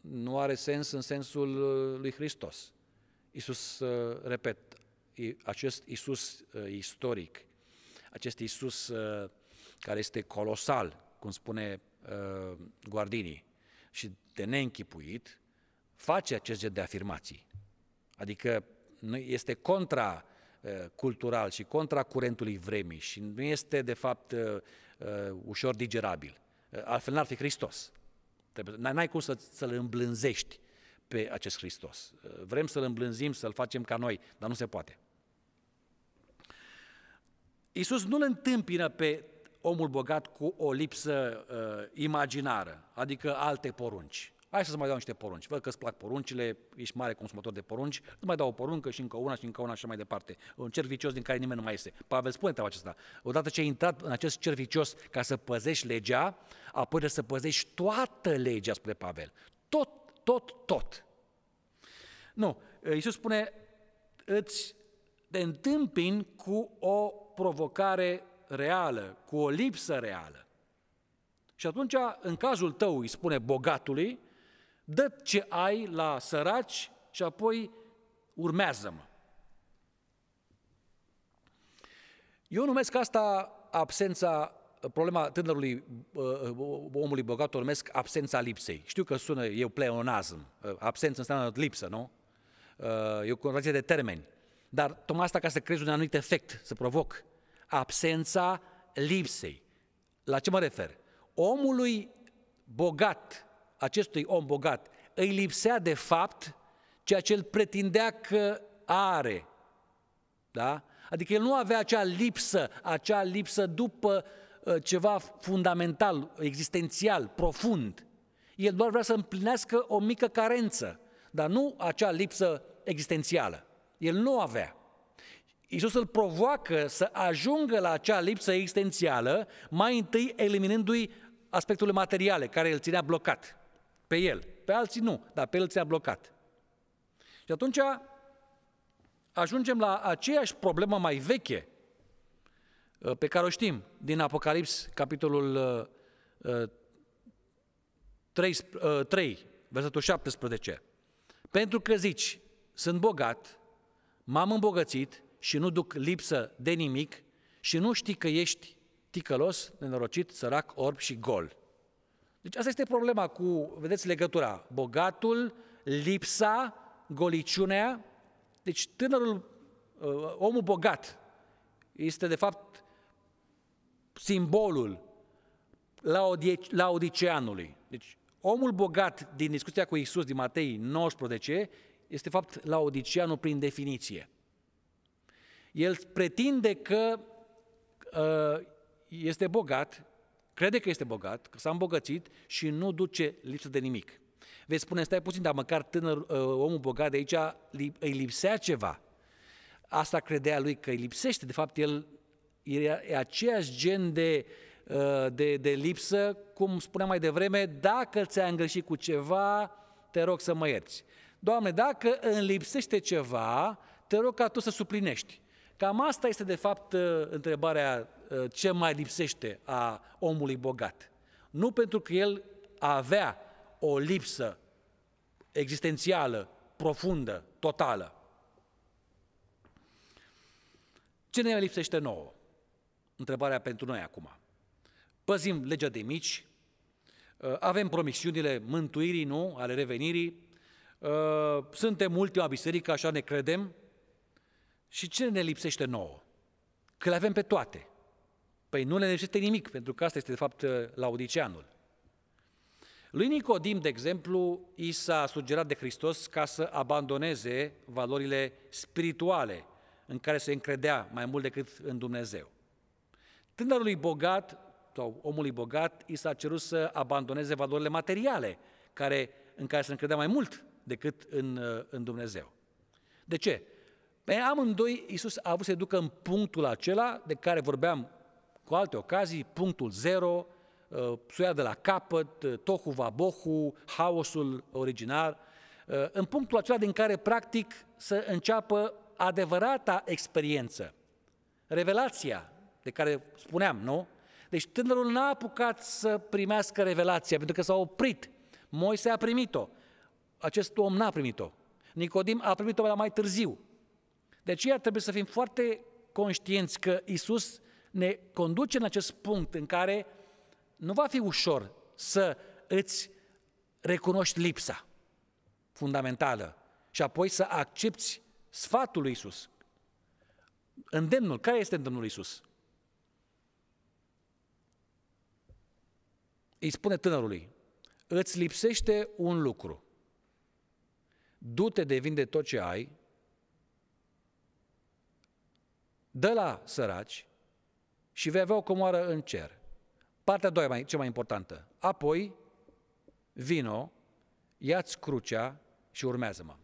A: nu are sens în sensul lui Hristos. Iisus, repet, acest Iisus istoric, acest Iisus care este colosal, cum spune uh, Guardini, și de neînchipuit, face acest gen de afirmații. Adică este contra uh, cultural și contra curentului vremii și nu este, de fapt, uh, uh, ușor digerabil. Uh, altfel n-ar fi Hristos. N-ai cum să, să-L îmblânzești pe acest Hristos. Uh, vrem să-L îmblânzim, să-L facem ca noi, dar nu se poate. Iisus nu-L întâmpină pe omul bogat cu o lipsă uh, imaginară, adică alte porunci. Hai să mai dau niște porunci. Văd că îți plac poruncile, ești mare consumator de porunci, nu mai dau o poruncă și încă una și încă una și mai departe. Un cer vicios din care nimeni nu mai iese. Pavel spune treaba acesta. Odată ce ai intrat în acest cer vicios ca să păzești legea, apoi trebuie să păzești toată legea, spune Pavel. Tot, tot, tot. Nu, Iisus spune, îți te întâmpini cu o provocare reală, cu o lipsă reală. Și atunci, în cazul tău, îi spune bogatului, dă ce ai la săraci și apoi urmează-mă. Eu numesc asta absența, problema tânărului uh, omului bogat, o numesc absența lipsei. Știu că sună, eu pleonazm, uh, absență înseamnă lipsă, nu? Uh, e o conversație de termeni. Dar tocmai asta ca să crezi un anumit efect, să provoc absența lipsei. La ce mă refer? Omului bogat, acestui om bogat, îi lipsea de fapt ceea ce el pretindea că are. Da? Adică el nu avea acea lipsă, acea lipsă după uh, ceva fundamental, existențial, profund. El doar vrea să împlinească o mică carență, dar nu acea lipsă existențială. El nu avea. Iisus îl provoacă să ajungă la acea lipsă existențială, mai întâi eliminându-i aspectele materiale, care îl ținea blocat pe el. Pe alții nu, dar pe el ținea blocat. Și atunci ajungem la aceeași problemă mai veche uh, pe care o știm din Apocalips, capitolul 3, uh, 3 uh, versetul 17. Pentru că zici, sunt bogat, m-am îmbogățit și nu duc lipsă de nimic și nu știi că ești ticălos, nenorocit, sărac, orb și gol. Deci asta este problema cu, vedeți legătura, bogatul, lipsa, goliciunea. Deci tânărul, uh, omul bogat, este de fapt simbolul laodiceanului. Deci omul bogat din discuția cu Isus din Matei 19 este de fapt laodiceanul prin definiție. El pretinde că uh, este bogat, crede că este bogat, că s-a îmbogățit și nu duce lipsă de nimic. Veți spune, stai puțin, dar măcar tânăr, uh, omul bogat de aici îi lipsea ceva. Asta credea lui că îi lipsește. De fapt, el e aceeași gen de, uh, de, de lipsă, cum spuneam mai devreme, dacă ți-a îngreșit cu ceva, te rog să mă ierți. Doamne, dacă îmi lipsește ceva, te rog ca tu să suplinești. Cam asta este, de fapt, uh, întrebarea uh, ce mai lipsește a omului bogat. Nu pentru că el avea o lipsă existențială, profundă, totală. Ce ne lipsește nouă? Întrebarea pentru noi acum. Păzim legea de mici, uh, avem promisiunile mântuirii, nu, ale revenirii, suntem ultima biserică, așa ne credem, și ce ne lipsește nouă? Că le avem pe toate. Păi nu ne lipsește nimic, pentru că asta este de fapt laudicianul. Lui Nicodim, de exemplu, i s-a sugerat de Hristos ca să abandoneze valorile spirituale în care se încredea mai mult decât în Dumnezeu. Tânărului bogat sau omului bogat i s-a cerut să abandoneze valorile materiale care, în care se încredea mai mult decât în, în Dumnezeu. De ce? Pe amândoi Iisus a avut să ducă în punctul acela de care vorbeam cu alte ocazii, punctul zero, uh, suia de la capăt, uh, tohu vabohu, haosul original, uh, în punctul acela din care practic să înceapă adevărata experiență, revelația de care spuneam, nu? Deci tânărul n-a apucat să primească revelația, pentru că s-a oprit. Moise a primit-o. Acest om n-a primit-o. Nicodim a primit-o la mai târziu. De aceea trebuie să fim foarte conștienți că Isus ne conduce în acest punct în care nu va fi ușor să îți recunoști lipsa fundamentală și apoi să accepti sfatul lui Isus. Îndemnul, care este îndemnul lui Isus? Îi spune tânărului, îți lipsește un lucru. Du-te de vinde tot ce ai, dă la săraci și vei avea o comoară în cer. Partea a doua mai, cea mai importantă. Apoi, vino, ia-ți crucea și urmează-mă.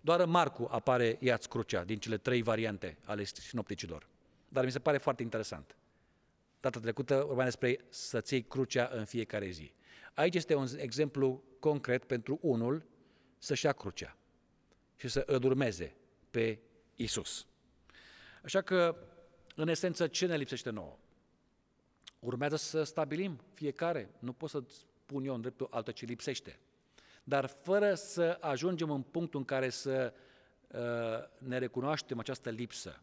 A: Doar în Marcu apare ia-ți crucea din cele trei variante ale sinopticilor. Dar mi se pare foarte interesant. Data trecută urma despre să-ți iei crucea în fiecare zi. Aici este un exemplu concret pentru unul să-și ia crucea și să îl urmeze pe Isus. Așa că, în esență, ce ne lipsește nouă? Urmează să stabilim fiecare. Nu pot să spun eu în dreptul altă ce lipsește. Dar fără să ajungem în punctul în care să uh, ne recunoaștem această lipsă,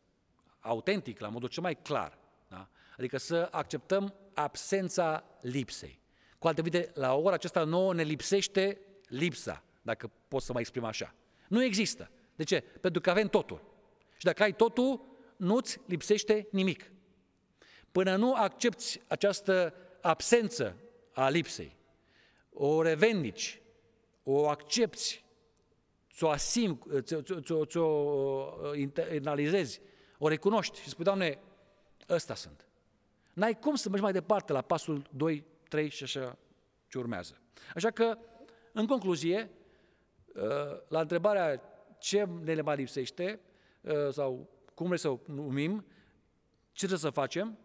A: autentic, la modul cel mai clar, da? adică să acceptăm absența lipsei. Cu alte cuvinte, la ora aceasta nouă ne lipsește lipsa, dacă pot să mai exprim așa. Nu există. De ce? Pentru că avem totul. Și dacă ai totul, nu-ți lipsește nimic. Până nu accepti această absență a lipsei, o revendici, o accepti, ți-o asim, ți-o, ți-o, uh, internalizezi, o recunoști și spui, Doamne, ăsta sunt. N-ai cum să mergi mai departe la pasul 2, 3 și așa ce urmează. Așa că, în concluzie, uh, la întrebarea ce ne le mai lipsește, uh, sau cum vrem să o numim, ce trebuie să facem,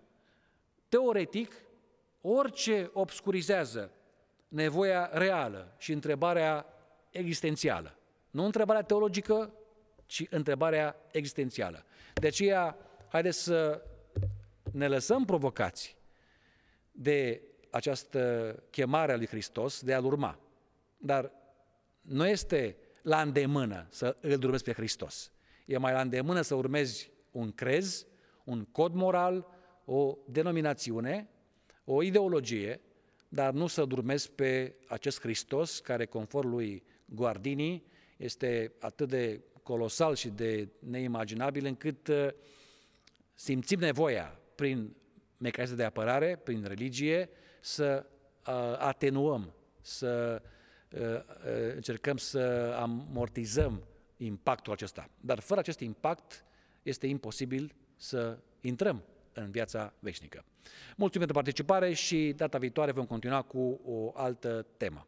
A: teoretic, orice obscurizează nevoia reală și întrebarea existențială, nu întrebarea teologică, ci întrebarea existențială. De aceea, haideți să ne lăsăm provocați de această chemare a lui Hristos de a-L urma. Dar nu este la îndemână să îl urmezi pe Hristos. E mai la îndemână să urmezi un crez, un cod moral, o denominațiune, o ideologie, dar nu să urmezi pe acest Hristos care, conform lui Guardini, este atât de colosal și de neimaginabil încât uh, simțim nevoia prin mecanisme de apărare, prin religie, să uh, atenuăm, să uh, încercăm să amortizăm impactul acesta. Dar fără acest impact este imposibil să intrăm în viața veșnică. Mulțumim pentru participare și data viitoare vom continua cu o altă temă.